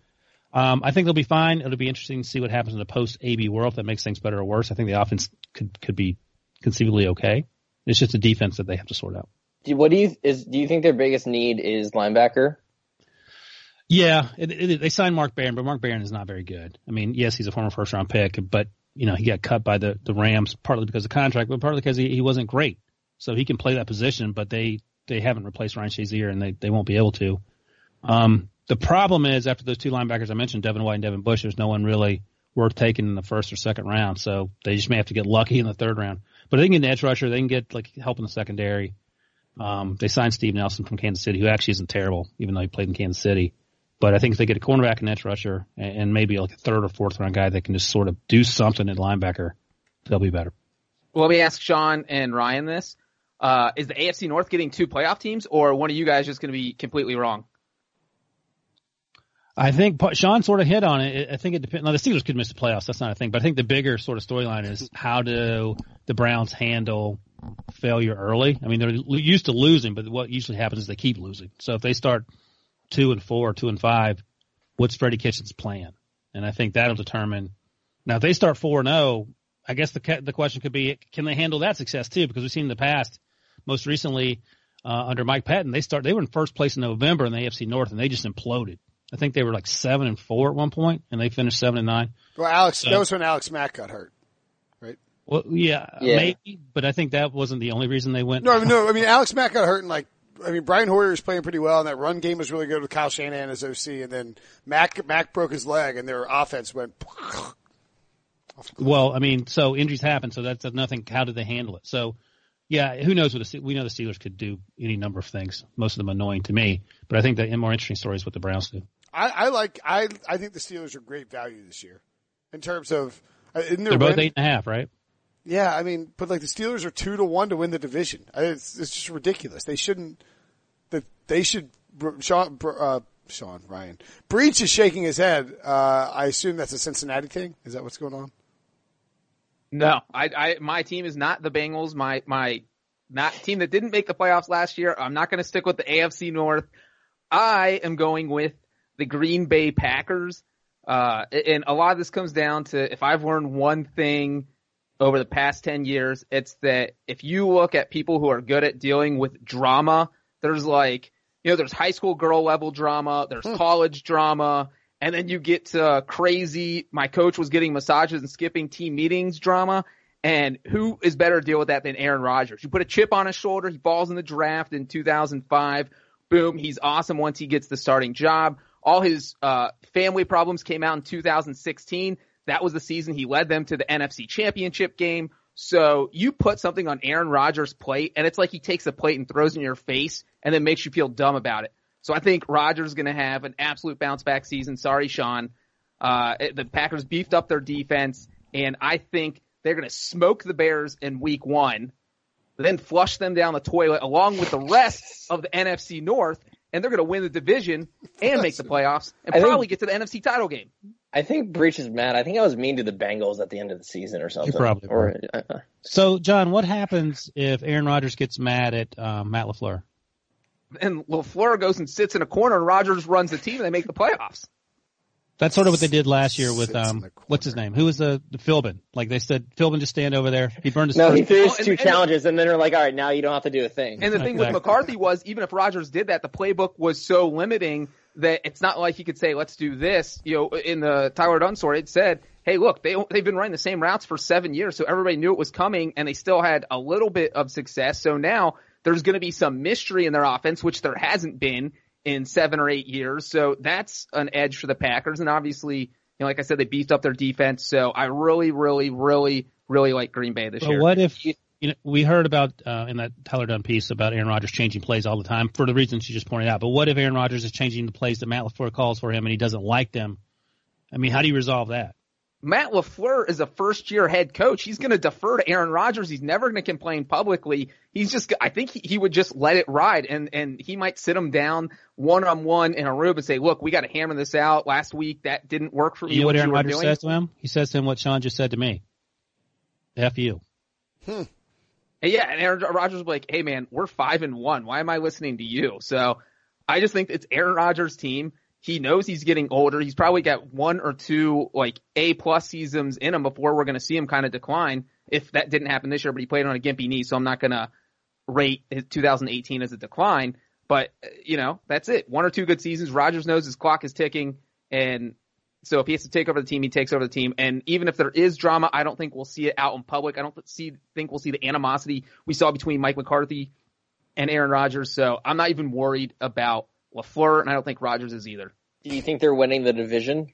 [SPEAKER 2] um, I think they'll be fine. It'll be interesting to see what happens in the post AB world. If that makes things better or worse. I think the offense could could be conceivably okay. It's just a defense that they have to sort out.
[SPEAKER 3] Do, what do you is? Do you think their biggest need is linebacker?
[SPEAKER 2] Yeah, it, it, they signed Mark Barron, but Mark Barron is not very good. I mean, yes, he's a former first round pick, but you know he got cut by the the Rams partly because of contract, but partly because he, he wasn't great. So he can play that position, but they they haven't replaced Ryan Shazier, and they they won't be able to. Um, the problem is after those two linebackers I mentioned, Devin White and Devin Bush, there's no one really worth taking in the first or second round. So they just may have to get lucky in the third round. But they can get an edge rusher, they can get like help in the secondary. Um, they signed Steve Nelson from Kansas City, who actually isn't terrible, even though he played in Kansas City. But I think if they get a cornerback and edge rusher and, maybe like a third or fourth round guy that can just sort of do something at linebacker, they'll be better.
[SPEAKER 4] Well, let me ask Sean and Ryan this. Uh, is the AFC North getting two playoff teams, or one of you guys just going to be completely wrong?
[SPEAKER 2] I think Sean sort of hit on it. I think it depends. Now the Steelers could miss the playoffs. That's not a thing. But I think the bigger sort of storyline is how do the Browns handle failure early? I mean, they're used to losing, but what usually happens is they keep losing. So if they start two and four, two and five, what's Freddie Kitchens' plan? And I think that'll determine. Now, if they start four and zero, I guess the the question could be, can they handle that success too? Because we've seen in the past, most recently uh, under Mike Pettine, they start they were in first place in November in the AFC North, and they just imploded. I think they were like seven and four at one point, and they finished seven and nine.
[SPEAKER 1] Well, Alex,
[SPEAKER 2] So-
[SPEAKER 1] that was when Alex Mack got hurt. Right?
[SPEAKER 2] Well, yeah,
[SPEAKER 3] Yeah.
[SPEAKER 2] maybe, but I think that wasn't the only reason they went.
[SPEAKER 1] No, no, I mean, Alex Mack got hurt and like, I mean, Brian Hoyer was playing pretty well and that run game was really good with Kyle Shanahan as OC and then Mac Mack broke his leg and their offense went,
[SPEAKER 2] Well, I mean, so injuries happen, so that's nothing. How did they handle it? So, yeah, who knows what the, we know the Steelers could do any number of things. Most of them annoying to me, but I think the more interesting story is what the Browns do.
[SPEAKER 1] I, I like, I, I think the Steelers are great value this year in terms of, uh,
[SPEAKER 2] They're both
[SPEAKER 1] win-
[SPEAKER 2] eight and a half, right?
[SPEAKER 1] Yeah, I mean, but like the Steelers are two to one to win the division. It's, it's just ridiculous. They shouldn't. That they should. Sean, uh, Sean Ryan Breech is shaking his head. Uh, I assume that's a Cincinnati thing. Is that what's going on?
[SPEAKER 4] No, I, I, my team is not the Bengals. My, my, not team that didn't make the playoffs last year. I'm not going to stick with the AFC North. I am going with the Green Bay Packers. Uh, and a lot of this comes down to if I've learned one thing over the past 10 years, it's that if you look at people who are good at dealing with drama, there's like, you know, there's high school girl level drama, there's college drama, and then you get to crazy, my coach was getting massages and skipping team meetings drama. And who is better to deal with that than Aaron Rodgers? You put a chip on his shoulder, he falls in the draft in 2005. Boom, he's awesome once he gets the starting job. All his uh, family problems came out in 2016. That was the season he led them to the NFC Championship game. So you put something on Aaron Rodgers' plate, and it's like he takes the plate and throws it in your face, and then makes you feel dumb about it. So I think Rodgers is going to have an absolute bounce back season. Sorry, Sean. Uh, the Packers beefed up their defense, and I think they're going to smoke the Bears in Week One, then flush them down the toilet along with the rest of the NFC North, and they're going to win the division and make the playoffs and
[SPEAKER 3] I think-
[SPEAKER 4] probably get to the NFC title game.
[SPEAKER 3] I think Breech is mad. I think I was mean to the Bengals at the end of the season or something.
[SPEAKER 2] probably
[SPEAKER 3] or uh,
[SPEAKER 2] So, John, what happens if Aaron Rodgers gets mad at um, Matt LaFleur?
[SPEAKER 4] And LaFleur goes and sits in a corner, and Rodgers runs the team, and they make the playoffs.
[SPEAKER 2] That's sort of what they did last year with um what's his name? Who was the, the Philbin? Like they said, Philbin just stand over there. He burned his
[SPEAKER 3] No,
[SPEAKER 2] first.
[SPEAKER 3] he threw his
[SPEAKER 4] Oh, and-
[SPEAKER 3] two
[SPEAKER 4] and-
[SPEAKER 3] challenges, and then they're like, "All right, now you don't have to do a thing."
[SPEAKER 4] And the thing with McCarthy was, even if Rodgers did that, the playbook was so limiting that it's not like he could say, "Let's do this." You know, in the Tyler Dunne story, it said, "Hey, look, they they've been running the same routes for seven years, so everybody knew it was coming, and they still had a little bit of success. So now there's going to be some mystery in their offense, which there hasn't been in seven or eight years. So that's an edge for the Packers, and obviously, you know, like I said, they beefed up their defense. So I really, really, really, really like Green Bay this
[SPEAKER 2] But
[SPEAKER 4] year.
[SPEAKER 2] what if you know we heard about uh, in that Tyler Dunne piece about Aaron Rodgers changing plays all the time for the reasons you just pointed out. But what if Aaron Rodgers is changing the plays that Matt LaFleur calls for him and he doesn't like them? I mean, how do you resolve that?
[SPEAKER 4] Matt LaFleur is a first year head coach. He's going to defer to Aaron Rodgers. He's never going to complain publicly. He's just, I think he, he would just let it ride and, and he might sit him down one on one in a room and say, look, we got to hammer this out. Last week that didn't work for me.
[SPEAKER 2] You know what
[SPEAKER 4] you
[SPEAKER 2] Aaron
[SPEAKER 4] were
[SPEAKER 2] Rodgers
[SPEAKER 4] doing.
[SPEAKER 2] says to him? He says to him what Sean just said to me. F you.
[SPEAKER 4] And yeah, and Aaron Rodgers will be like, "Hey man, we're five and one. Why am I listening to you?" So I just think it's Aaron Rodgers' team. He knows he's getting older. He's probably got one or two like A plus seasons in him before we're going to see him kind of decline. If that didn't happen this year, but he played on a gimpy knee, so I'm not going to rate his 2018 as a decline. But uh, you know, that's it. One or two good seasons. Rodgers knows his clock is ticking, and so if he has to take over the team, he takes over the team. And even if there is drama, I don't think we'll see it out in public. I don't see think we'll see the animosity we saw between Mike McCarthy and Aaron Rodgers. So I'm not even worried about LaFleur, and I don't think Rodgers is either.
[SPEAKER 3] Do you think they're winning the division?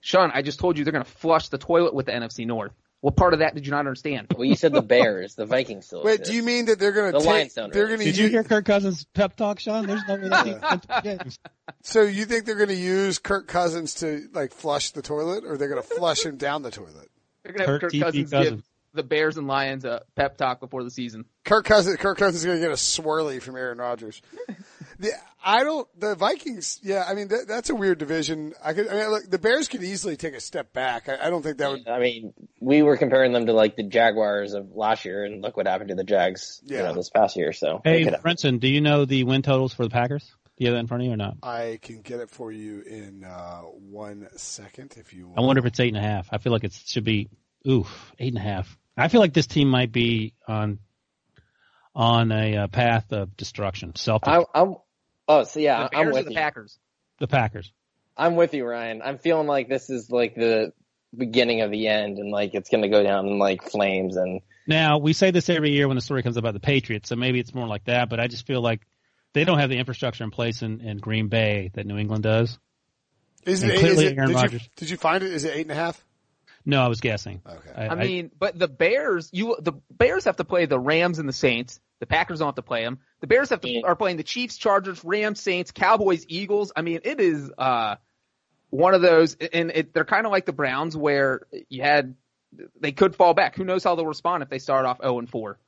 [SPEAKER 4] Sean, I just told you they're going to flush the toilet with the NFC North. What part of that did you not understand?
[SPEAKER 3] Well, you said the Bears, the Vikings still.
[SPEAKER 1] Wait,
[SPEAKER 3] exist.
[SPEAKER 1] do you mean that they're going to
[SPEAKER 3] The
[SPEAKER 1] take?
[SPEAKER 3] Lions don't
[SPEAKER 1] They're
[SPEAKER 3] really.
[SPEAKER 1] going to
[SPEAKER 2] Did you hear Kirk Cousins pep talk, Sean? There's no way that he wins games.
[SPEAKER 1] So you think they're going to use Kirk Cousins to like flush the toilet, or they're going to flush him down the toilet?
[SPEAKER 4] They're going to have
[SPEAKER 2] Kirk
[SPEAKER 4] Kirk Cousins,
[SPEAKER 2] Cousins.
[SPEAKER 4] give the Bears and Lions a pep talk before the season.
[SPEAKER 1] Kirk Cousins, Kirk Cousins is going to get a swirly from Aaron Rodgers. The, I don't. The Vikings. Yeah, I mean that, that's a weird division. I could. I mean, look, the Bears could easily take a step back. I, I don't think that would.
[SPEAKER 3] I mean, we were comparing them to like the Jaguars of last year, and look what happened to the Jags, you
[SPEAKER 1] Yeah.
[SPEAKER 3] know, this past year. So
[SPEAKER 2] Hey,
[SPEAKER 3] they
[SPEAKER 2] Brenton, do you know the win totals for the Packers? Do you have that in front of you or not?
[SPEAKER 1] I can get it for you in uh, one second if you.
[SPEAKER 2] I wonder if it's eight and a half. I feel like it should be oof eight and a half. I feel like this team might be on on a uh, path of destruction. Self
[SPEAKER 3] I, I'm. Oh, so yeah,
[SPEAKER 4] The
[SPEAKER 3] I'm
[SPEAKER 4] Bears or
[SPEAKER 3] with
[SPEAKER 4] the
[SPEAKER 3] you.
[SPEAKER 4] Packers?
[SPEAKER 2] the Packers.
[SPEAKER 3] I'm with you, Ryan. I'm feeling like this is like the beginning of the end, and like it's going to go down in like flames. And
[SPEAKER 2] Now we say this every year when the story comes about the Patriots, so maybe it's more like that. But I just feel like they don't have the infrastructure in place in, in Green Bay that New England does.
[SPEAKER 1] Is
[SPEAKER 2] and
[SPEAKER 1] it, is
[SPEAKER 2] clearly
[SPEAKER 1] it,
[SPEAKER 2] Aaron
[SPEAKER 1] did, you,
[SPEAKER 2] Rodgers.
[SPEAKER 1] did you find it? Is it eight and a half?
[SPEAKER 2] No, I was guessing.
[SPEAKER 1] Okay.
[SPEAKER 4] I mean, but the Bears, you the Bears have to play the Rams and the Saints. The Packers don't have to play them. The Bears have to
[SPEAKER 3] Yeah.
[SPEAKER 4] are playing the Chiefs, Chargers, Rams, Saints, Cowboys, Eagles. I mean, it is uh one of those, and it, they're kind of like the Browns, where you had they could fall back. Who knows how they'll respond if they start off zero and four?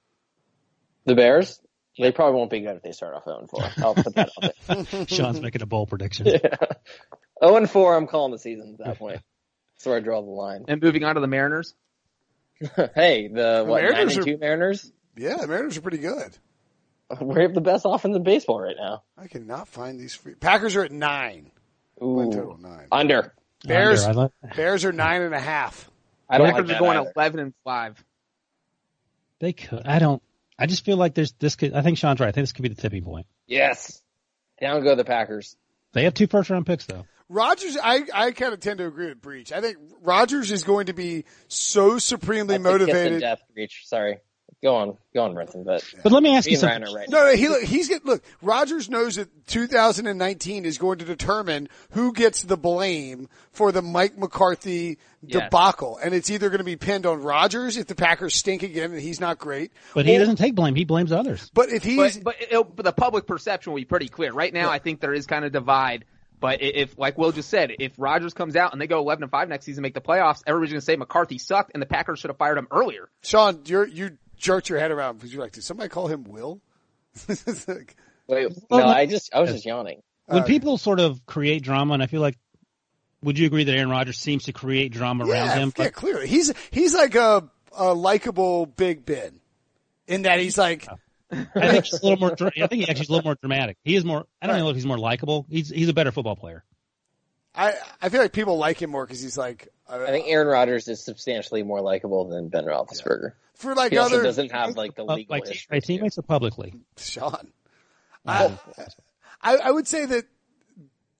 [SPEAKER 3] the Bears, they probably won't be good if they start off 0 and 4. I'll put that out there.
[SPEAKER 2] Sean's making a bold prediction.
[SPEAKER 3] 0 and 4, I'm calling the season at that point. That's where I draw the line.
[SPEAKER 4] And moving on to the Mariners,
[SPEAKER 3] hey, the what
[SPEAKER 1] Mariners
[SPEAKER 3] and
[SPEAKER 1] are-
[SPEAKER 3] Mariners?
[SPEAKER 1] Yeah, the Mariners are pretty good.
[SPEAKER 3] We have the best offense in baseball right now.
[SPEAKER 1] I cannot find these. Free. Packers are at nine.
[SPEAKER 3] Ooh.
[SPEAKER 1] total nine.
[SPEAKER 3] Under.
[SPEAKER 1] Bears.
[SPEAKER 2] Under, like-
[SPEAKER 1] Bears are nine and a half.
[SPEAKER 3] I don't
[SPEAKER 4] Packers
[SPEAKER 3] like
[SPEAKER 4] are going
[SPEAKER 3] either.
[SPEAKER 4] eleven and five.
[SPEAKER 2] they could. I don't. I just feel like there's this. Could, I think Sean's right. I think this could be the tipping point.
[SPEAKER 3] Yes. Down go the Packers.
[SPEAKER 2] They have two first round picks though.
[SPEAKER 1] Rodgers, I, I kind of tend to agree with Breech. I think Rodgers is going to be so supremely
[SPEAKER 3] That's a kiss in
[SPEAKER 1] motivated.
[SPEAKER 3] Death Breech. Sorry. Go on. Go on, Brenton. But
[SPEAKER 2] But let me ask
[SPEAKER 3] me
[SPEAKER 2] you something.
[SPEAKER 3] right.
[SPEAKER 1] No, no, he he's get look. Rodgers knows that 2019 is going to determine who gets the blame for the Mike McCarthy
[SPEAKER 4] Yes.
[SPEAKER 1] debacle, and it's either going to be pinned on Rodgers if the Packers stink again and he's not great.
[SPEAKER 2] But he
[SPEAKER 1] or-
[SPEAKER 2] doesn't take blame. He blames others.
[SPEAKER 1] But if he's
[SPEAKER 4] But, but, but the public perception will be pretty clear. Right now, I think there is kind of divide. But if, like Will just said, if Rodgers comes out and they go 11 and 5 next season, make the playoffs, everybody's going to say McCarthy sucked and the Packers should have fired him earlier.
[SPEAKER 1] Sean, you're you jerked your head around because you're like, did somebody call him Will? Like,
[SPEAKER 3] Wait,
[SPEAKER 2] Well,
[SPEAKER 3] no, I just, I was just yawning.
[SPEAKER 2] When
[SPEAKER 1] Uh,
[SPEAKER 2] people sort of create drama, and I feel like, would you agree that Aaron Rodgers seems to create drama around him?
[SPEAKER 1] yeah,
[SPEAKER 2] But
[SPEAKER 1] clearly he's he's like a, a likable Big Ben, in that he's like.
[SPEAKER 2] I think he's a little more. I think he actually is a little more dramatic. He is more. I don't know if he's more likable. He's he's a better football player.
[SPEAKER 1] I I feel like people like him more because he's like uh,
[SPEAKER 3] I think Aaron Rodgers is substantially more likable than Ben Roethlisberger.
[SPEAKER 1] for like
[SPEAKER 3] He also
[SPEAKER 1] other
[SPEAKER 3] doesn't have like the legal
[SPEAKER 2] like
[SPEAKER 3] history.
[SPEAKER 2] my teammates or publicly?
[SPEAKER 1] Sean. I, I I would say that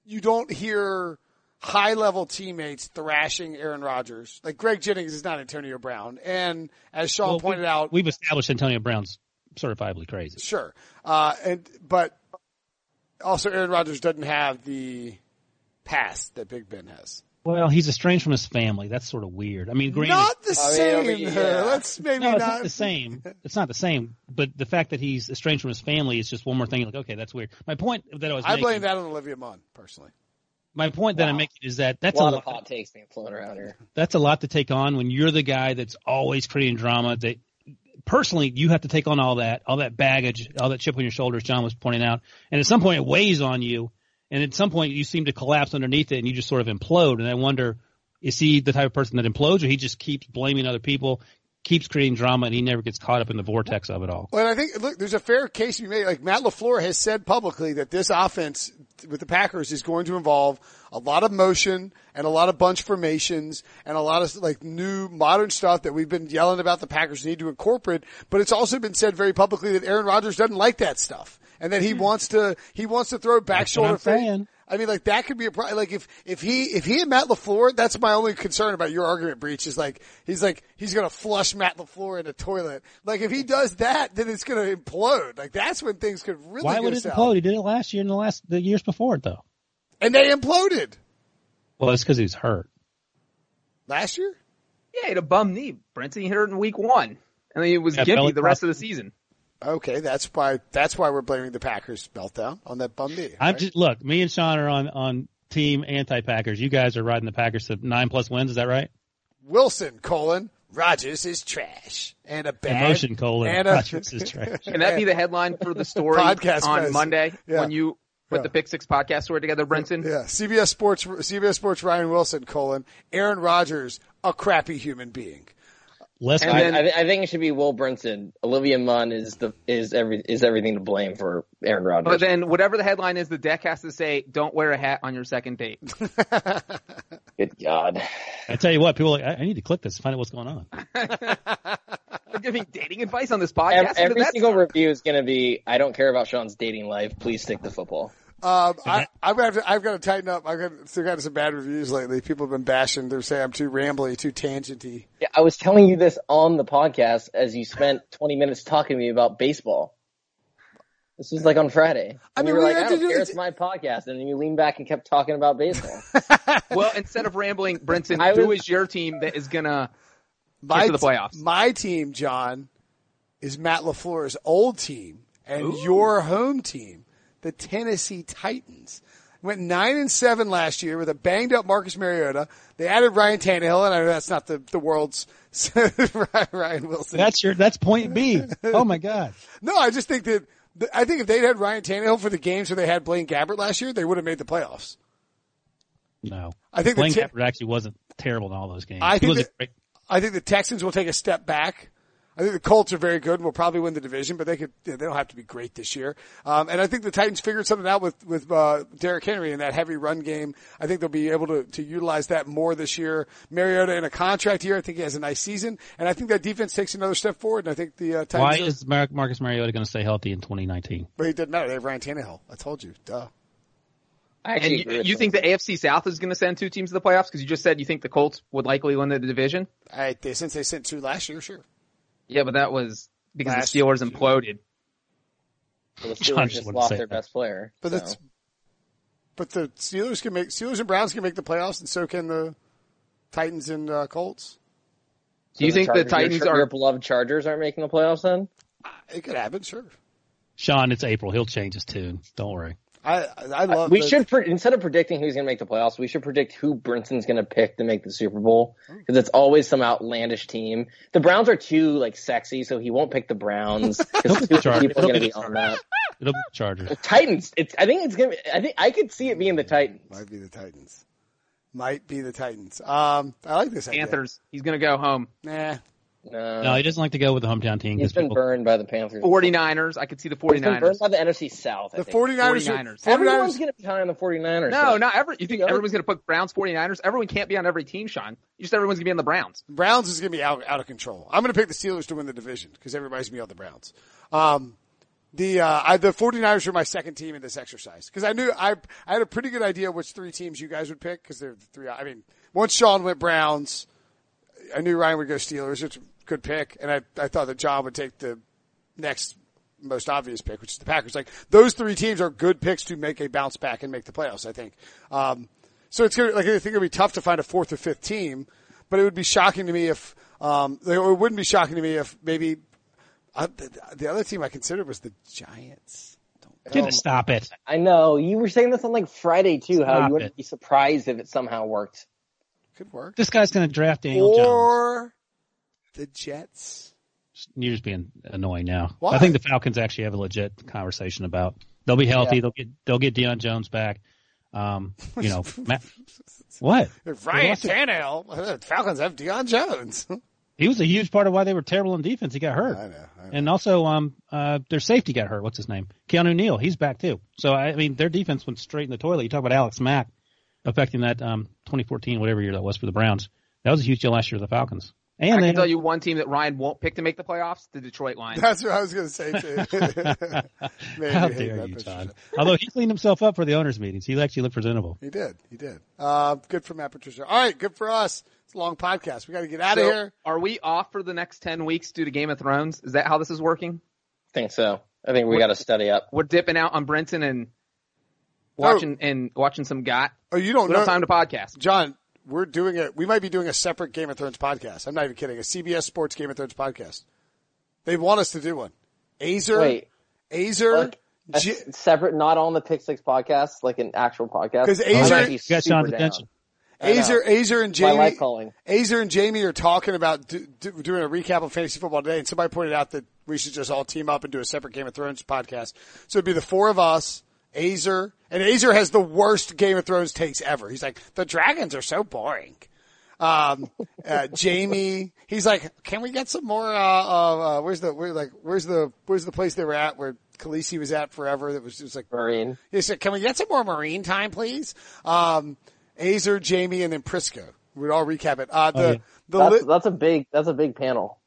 [SPEAKER 1] you don't hear high level teammates thrashing Aaron Rodgers. Like Greg Jennings is not Antonio Brown, and as Sean
[SPEAKER 2] Well,
[SPEAKER 1] pointed
[SPEAKER 2] we,
[SPEAKER 1] out,
[SPEAKER 2] we've established Antonio Brown's certifiably crazy.
[SPEAKER 1] Sure. Uh, and, but also Aaron Rodgers doesn't have the past that Big Ben has.
[SPEAKER 2] Well, he's estranged from his family. That's sort of weird. I mean, granted,
[SPEAKER 1] Not the same.
[SPEAKER 3] I mean, yeah.
[SPEAKER 1] Let's maybe
[SPEAKER 2] no, it's
[SPEAKER 1] not.
[SPEAKER 2] not the same. It's not the same. But the fact that he's estranged from his family is just one more thing. Like, okay, that's weird. My point that I was
[SPEAKER 1] I
[SPEAKER 2] making,
[SPEAKER 1] blame that on Olivia Munn, personally.
[SPEAKER 2] my point that I'm making is that that's a
[SPEAKER 3] lot
[SPEAKER 2] lot,
[SPEAKER 3] of hot takes being flown around here.
[SPEAKER 2] that's a lot to take on when you're the guy that's always creating drama. That personally, you have to take on all that, all that baggage, all that chip on your shoulders. John was pointing out, and at some point it weighs on you, and at some point you seem to collapse underneath it, and you just sort of implode. And I wonder, is he the type of person that implodes, or he just keeps blaming other people, keeps creating drama, and he never gets caught up in the vortex of it all?
[SPEAKER 1] Well, and I think, look, there's a fair case to be made. Like Matt LaFleur has said publicly that this offense with the Packers is going to involve a lot of motion and a lot of bunch formations and a lot of like new modern stuff that we've been yelling about the Packers need to incorporate. But it's also been said very publicly that Aaron Rodgers doesn't like that stuff and that he hmm. wants to, he wants to throw back
[SPEAKER 2] That's what
[SPEAKER 1] shoulder
[SPEAKER 2] saying.
[SPEAKER 1] I mean, like that could be a problem. Like if if he if he and Matt LaFleur, that's my only concern about your argument Breech is like he's like he's gonna flush Matt LaFleur in the toilet. Like if he does that, then it's gonna implode. Like that's when things could really
[SPEAKER 2] Why would it
[SPEAKER 1] south.
[SPEAKER 2] implode? He did it last year and the last the years before it, though.
[SPEAKER 1] And they imploded
[SPEAKER 2] Well, it's because he was hurt.
[SPEAKER 1] last year.
[SPEAKER 4] Yeah, he had a bum knee. Brinson hit it in week one. And then he was
[SPEAKER 2] Yeah,
[SPEAKER 4] gimpy the rest of the season.
[SPEAKER 1] Okay, that's why that's why we're blaming the Packers meltdown on that bum knee.
[SPEAKER 2] I'm
[SPEAKER 1] right?
[SPEAKER 2] just look. Me and Sean are on on team anti-Packers. You guys are riding the Packers to nine plus wins. Is that right?
[SPEAKER 1] Wilson colon Rodgers is trash and a bad
[SPEAKER 2] Emotion colon
[SPEAKER 1] and a,
[SPEAKER 2] Rodgers is trash.
[SPEAKER 4] Can that be the headline for the story
[SPEAKER 1] Podcast
[SPEAKER 4] on
[SPEAKER 1] best.
[SPEAKER 4] Monday
[SPEAKER 1] Yeah.
[SPEAKER 4] when you put
[SPEAKER 1] Yeah.
[SPEAKER 4] the Pick Six podcast story together, Brenton?
[SPEAKER 1] Yeah, CBS Sports, CBS Sports, Ryan Wilson, colon, Aaron Rodgers, a crappy human being.
[SPEAKER 2] Less
[SPEAKER 4] And
[SPEAKER 3] I,
[SPEAKER 4] then-
[SPEAKER 3] I, I think it should be Will Brinson. Olivia Munn is the is every is everything to blame for Aaron Rodgers.
[SPEAKER 4] But then whatever the headline is, the deck has to say, don't wear a hat on your second date.
[SPEAKER 3] Good God.
[SPEAKER 2] I tell you what, people are like, I, I need to click this to find out what's going on.
[SPEAKER 4] We're giving dating advice on this podcast? When did
[SPEAKER 3] every single
[SPEAKER 4] start?
[SPEAKER 3] review is going to be, I don't care about Sean's dating life. Please stick to football.
[SPEAKER 1] Um, I, I've got to, I've got to tighten up. I've got still got some bad reviews lately. People have been bashing. They're saying I'm too rambly, too tangenty.
[SPEAKER 3] Yeah, I was telling you this on the podcast as you spent 20 minutes talking to me about baseball. This was like on Friday.
[SPEAKER 1] I
[SPEAKER 3] And
[SPEAKER 1] mean,
[SPEAKER 3] you were
[SPEAKER 1] we
[SPEAKER 3] like,
[SPEAKER 1] had
[SPEAKER 3] I don't
[SPEAKER 1] do
[SPEAKER 3] care,
[SPEAKER 1] it-
[SPEAKER 3] it's my podcast. And then you leaned back and kept talking about baseball.
[SPEAKER 4] Well, instead of rambling, Brinson,
[SPEAKER 3] I
[SPEAKER 4] who
[SPEAKER 3] was-
[SPEAKER 4] is your team that is gonna
[SPEAKER 1] My
[SPEAKER 4] to the playoffs.
[SPEAKER 1] My team, John, is Matt LaFleur's old team, and your home team, the Tennessee Titans. Went nine and seven last year with a banged up Marcus Mariota. They added Ryan Tannehill, and I know that's not the the world's Ryan Wilson.
[SPEAKER 2] That's your that's point B. Oh my god.
[SPEAKER 1] No, I just think that I think if they'd had Ryan Tannehill for the games where they had Blaine Gabbert last year, they would have made the playoffs.
[SPEAKER 2] No.
[SPEAKER 1] I think the
[SPEAKER 2] Blaine
[SPEAKER 1] ti-
[SPEAKER 2] Gabbert actually wasn't terrible in all those games.
[SPEAKER 1] I think
[SPEAKER 2] great.
[SPEAKER 1] I think the Texans will take a step back. I think the Colts are very good and will probably win the division, but they could, they don't have to be great this year. Um, and I think the Titans figured something out with, with, uh, Derrick Henry in that heavy run game. I think they'll be able to, to utilize that more this year. Mariota in a contract year, I think he has a nice season. And I think that defense takes another step forward. And I think the, uh, Titans
[SPEAKER 2] Why
[SPEAKER 1] are,
[SPEAKER 2] is Mar- Marcus Mariota going to stay healthy in 2019?
[SPEAKER 1] but he doesn't matter. They have Ryan Tannehill. I told you. Duh.
[SPEAKER 3] I
[SPEAKER 4] And
[SPEAKER 3] actually agree
[SPEAKER 4] you, you think the AFC South is going to send two teams to the playoffs? Because you just said you think the Colts would likely win the division.
[SPEAKER 1] I, they, since they sent two last year, sure.
[SPEAKER 4] Yeah, but that was because
[SPEAKER 1] Last
[SPEAKER 4] the Steelers imploded.
[SPEAKER 3] Well, the
[SPEAKER 2] John
[SPEAKER 3] Steelers
[SPEAKER 2] just
[SPEAKER 3] just lost their
[SPEAKER 2] that.
[SPEAKER 3] best player.
[SPEAKER 1] But
[SPEAKER 3] so.
[SPEAKER 1] that's, but the Steelers can make, Steelers and Browns can make the playoffs and so can the Titans and, uh, Colts.
[SPEAKER 4] Do you
[SPEAKER 3] So
[SPEAKER 4] think the Titans
[SPEAKER 3] your, your
[SPEAKER 4] are?
[SPEAKER 3] beloved Chargers aren't making the playoffs then?
[SPEAKER 1] It could happen, sure.
[SPEAKER 2] Sean, it's April. He'll change his tune. Don't worry.
[SPEAKER 1] I, I love
[SPEAKER 3] we
[SPEAKER 1] the-
[SPEAKER 3] should pre- instead of predicting who's going to make the playoffs, we should predict who Brinson's going to pick to make the Super Bowl because it's always some outlandish team. The Browns are too like sexy, so he won't pick the Browns because too
[SPEAKER 2] Chargers.
[SPEAKER 3] many people are going to be
[SPEAKER 2] It'll be
[SPEAKER 3] on that.
[SPEAKER 2] It'll be the Chargers.
[SPEAKER 3] Titans. It's. I think it's going to. be I think I could see it being the Titans.
[SPEAKER 1] Might be the Titans. Might be the Titans. Um, I like this idea.
[SPEAKER 4] Panthers. He's going to go home.
[SPEAKER 1] Nah.
[SPEAKER 3] No,
[SPEAKER 2] No, he doesn't like to go with the hometown team
[SPEAKER 3] he's
[SPEAKER 2] because
[SPEAKER 3] been
[SPEAKER 2] people.
[SPEAKER 3] burned by the Panthers.
[SPEAKER 4] 49ers. I could see the
[SPEAKER 3] He's been
[SPEAKER 4] 49ers.
[SPEAKER 3] burned by the NFC South. I
[SPEAKER 1] The
[SPEAKER 3] think.
[SPEAKER 1] 49ers,
[SPEAKER 4] 49ers.
[SPEAKER 1] are,
[SPEAKER 3] Everyone's
[SPEAKER 1] 49ers
[SPEAKER 3] going to be high on the 49ers.
[SPEAKER 4] No,
[SPEAKER 3] though.
[SPEAKER 4] not every. You think everyone's going to put Browns 49ers? Everyone can't be on every team, Sean. You just everyone's going to be on the Browns.
[SPEAKER 1] Browns is going to be out, out of control. I'm going to pick the Steelers to win the division because everybody's going to be on the Browns. Um, the, uh, I, the 49ers were my second team in this exercise because I knew I, I had a pretty good idea which three teams you guys would pick because they're the three. I mean, once Sean went Browns, I knew Ryan would go Steelers, which was a good pick. And I, I thought that John would take the next most obvious pick, which is the Packers. Like those three teams are good picks to make a bounce back and make the playoffs, I think. Um, so it's gonna, like, I think it'd be tough to find a fourth or fifth team, but it would be shocking to me if, um, it wouldn't be shocking to me if maybe, uh, the, the other team I considered was the Giants. Don't,
[SPEAKER 2] Get to stop it.
[SPEAKER 3] I know. You were saying this on like Friday too, how you wouldn't
[SPEAKER 2] it.
[SPEAKER 3] be surprised if it somehow worked.
[SPEAKER 1] could work.
[SPEAKER 2] This guy's going to draft Daniel Jones.
[SPEAKER 1] Or the Jets.
[SPEAKER 2] You're just being annoying now.
[SPEAKER 1] Why?
[SPEAKER 2] I think the Falcons actually have a legit conversation about. They'll be healthy.
[SPEAKER 3] Yeah.
[SPEAKER 2] They'll get they'll get Deion Jones back. Um, you know, Matt, what?
[SPEAKER 1] Ryan. Tannehill, the Falcons have Deion Jones.
[SPEAKER 2] He was a huge part of why they were terrible in defense. He got hurt.
[SPEAKER 1] I know, I know.
[SPEAKER 2] And also, um, uh, their safety got hurt. What's his name? Keanu Neal. He's back too. So I mean, their defense went straight in the toilet. You talk about Alex Mack affecting that um 2014 whatever year that was for the Browns. That was a huge deal last year for the Falcons. And
[SPEAKER 4] I
[SPEAKER 2] they
[SPEAKER 4] can tell you one team that Ryan won't pick to make the playoffs: the Detroit Lions.
[SPEAKER 1] That's what I was going to say too.
[SPEAKER 2] How dare you,
[SPEAKER 1] Patricia.
[SPEAKER 2] Todd? Although he cleaned himself up for the owners' meetings, he actually looked presentable.
[SPEAKER 1] He did. He did. Uh, good for Matt Patricia. All right. Good for us. It's a long podcast. We got to get out of
[SPEAKER 4] So,
[SPEAKER 1] here.
[SPEAKER 4] Are we off for the next ten weeks due to Game of Thrones? Is that how this is working?
[SPEAKER 3] I think so. I think we got to study up.
[SPEAKER 4] We're dipping out on Brenton and watching and watching some Got.
[SPEAKER 1] Oh, you don't
[SPEAKER 4] We don't
[SPEAKER 1] know,
[SPEAKER 4] have time to podcast.
[SPEAKER 1] John. We're doing it. We might be doing a separate Game of Thrones podcast. I'm not even kidding. A CBS Sports Game of Thrones podcast. They want us to do one. Aizer,
[SPEAKER 3] Wait,
[SPEAKER 1] Aizer,
[SPEAKER 3] like a
[SPEAKER 1] J-
[SPEAKER 3] s- separate, not on the Pick Six podcast, like an actual podcast.
[SPEAKER 1] 'Cause
[SPEAKER 3] I'm
[SPEAKER 1] Aizer-
[SPEAKER 3] actually
[SPEAKER 2] You got
[SPEAKER 3] super
[SPEAKER 2] attention.
[SPEAKER 1] Aizer, Aizer, and
[SPEAKER 3] My
[SPEAKER 1] Jamie.
[SPEAKER 3] life calling.
[SPEAKER 1] Aizer and Jamie are talking about do, do, doing a recap of fantasy football today, and somebody pointed out that we should just all team up and do a separate Game of Thrones podcast. So it'd be the four of us, Aizer, and Aizer has the worst Game of Thrones takes ever. He's like, the dragons are so boring. Um, uh, Jamie, he's like, can we get some more, uh, uh, uh where's the, where, like, where's the, where's the place they were at where Khaleesi was at forever that was just like,
[SPEAKER 3] Meereen.
[SPEAKER 1] he said, "Can we get some more Meereen time, please?" Um, Aizer, Jamie, and then Prisco. We'd all recap it. Uh, the
[SPEAKER 2] Oh, yeah.
[SPEAKER 1] the
[SPEAKER 3] That's,
[SPEAKER 1] li-
[SPEAKER 3] that's a big. That's a big panel.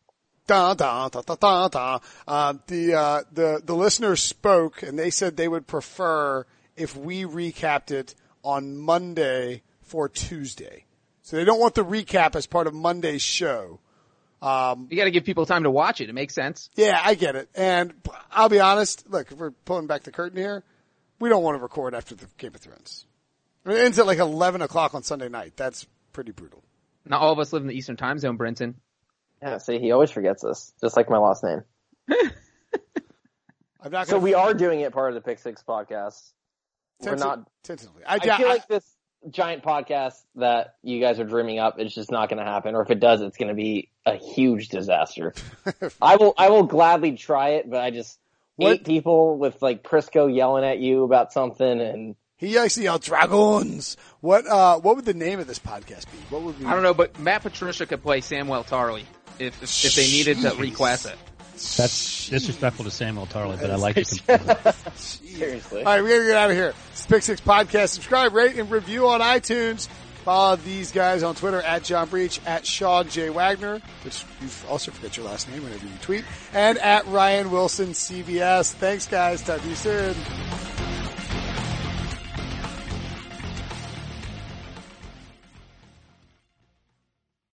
[SPEAKER 1] Da, da, da, da, da, da. Uh, the uh, the the listeners spoke, and they said they would prefer if we recapped it on Monday for Tuesday. So they don't want the recap as part of Monday's show.
[SPEAKER 4] You got to give people time to watch it. It makes sense.
[SPEAKER 1] Yeah, I get it. And I'll be honest. Look, if we're pulling back the curtain here, we don't want to record after the Game of Thrones. It ends at like eleven o'clock on Sunday night. That's pretty brutal.
[SPEAKER 4] Not all of us live in the Eastern Time Zone, Brenton.
[SPEAKER 3] Yeah. See, he always forgets this, just like my last name.
[SPEAKER 1] I'm not.
[SPEAKER 3] So
[SPEAKER 1] Gonna,
[SPEAKER 3] we are doing it part of the Pick Six podcast. We're not.
[SPEAKER 1] tentatively. I,
[SPEAKER 3] I
[SPEAKER 1] doubt-
[SPEAKER 3] feel like this giant podcast that you guys are dreaming up is just not going to happen, or if it does, it's going to be a huge disaster. I will, I will gladly try it, but I just
[SPEAKER 1] What-
[SPEAKER 3] eight people with like Prisco yelling at you about something, and
[SPEAKER 1] he actually yelled dragons. What? Uh, what would the name of this podcast be? What would be?
[SPEAKER 4] I don't know, but Matt Patricia could play Samwell Tarly if if, if they needed to
[SPEAKER 1] Jeez.
[SPEAKER 4] request it.
[SPEAKER 2] That's disrespectful to Samwell Tarly, but I like it completely.
[SPEAKER 3] seriously,
[SPEAKER 1] All right, we gotta get out of here. It's Pick Six Podcast. Subscribe, rate, and review on iTunes. Follow these guys on Twitter at John Breech, at Sean J. Wagner, which you also forget your last name whenever you tweet, and at Ryan Wilson CBS. Thanks, guys. Talk to you soon.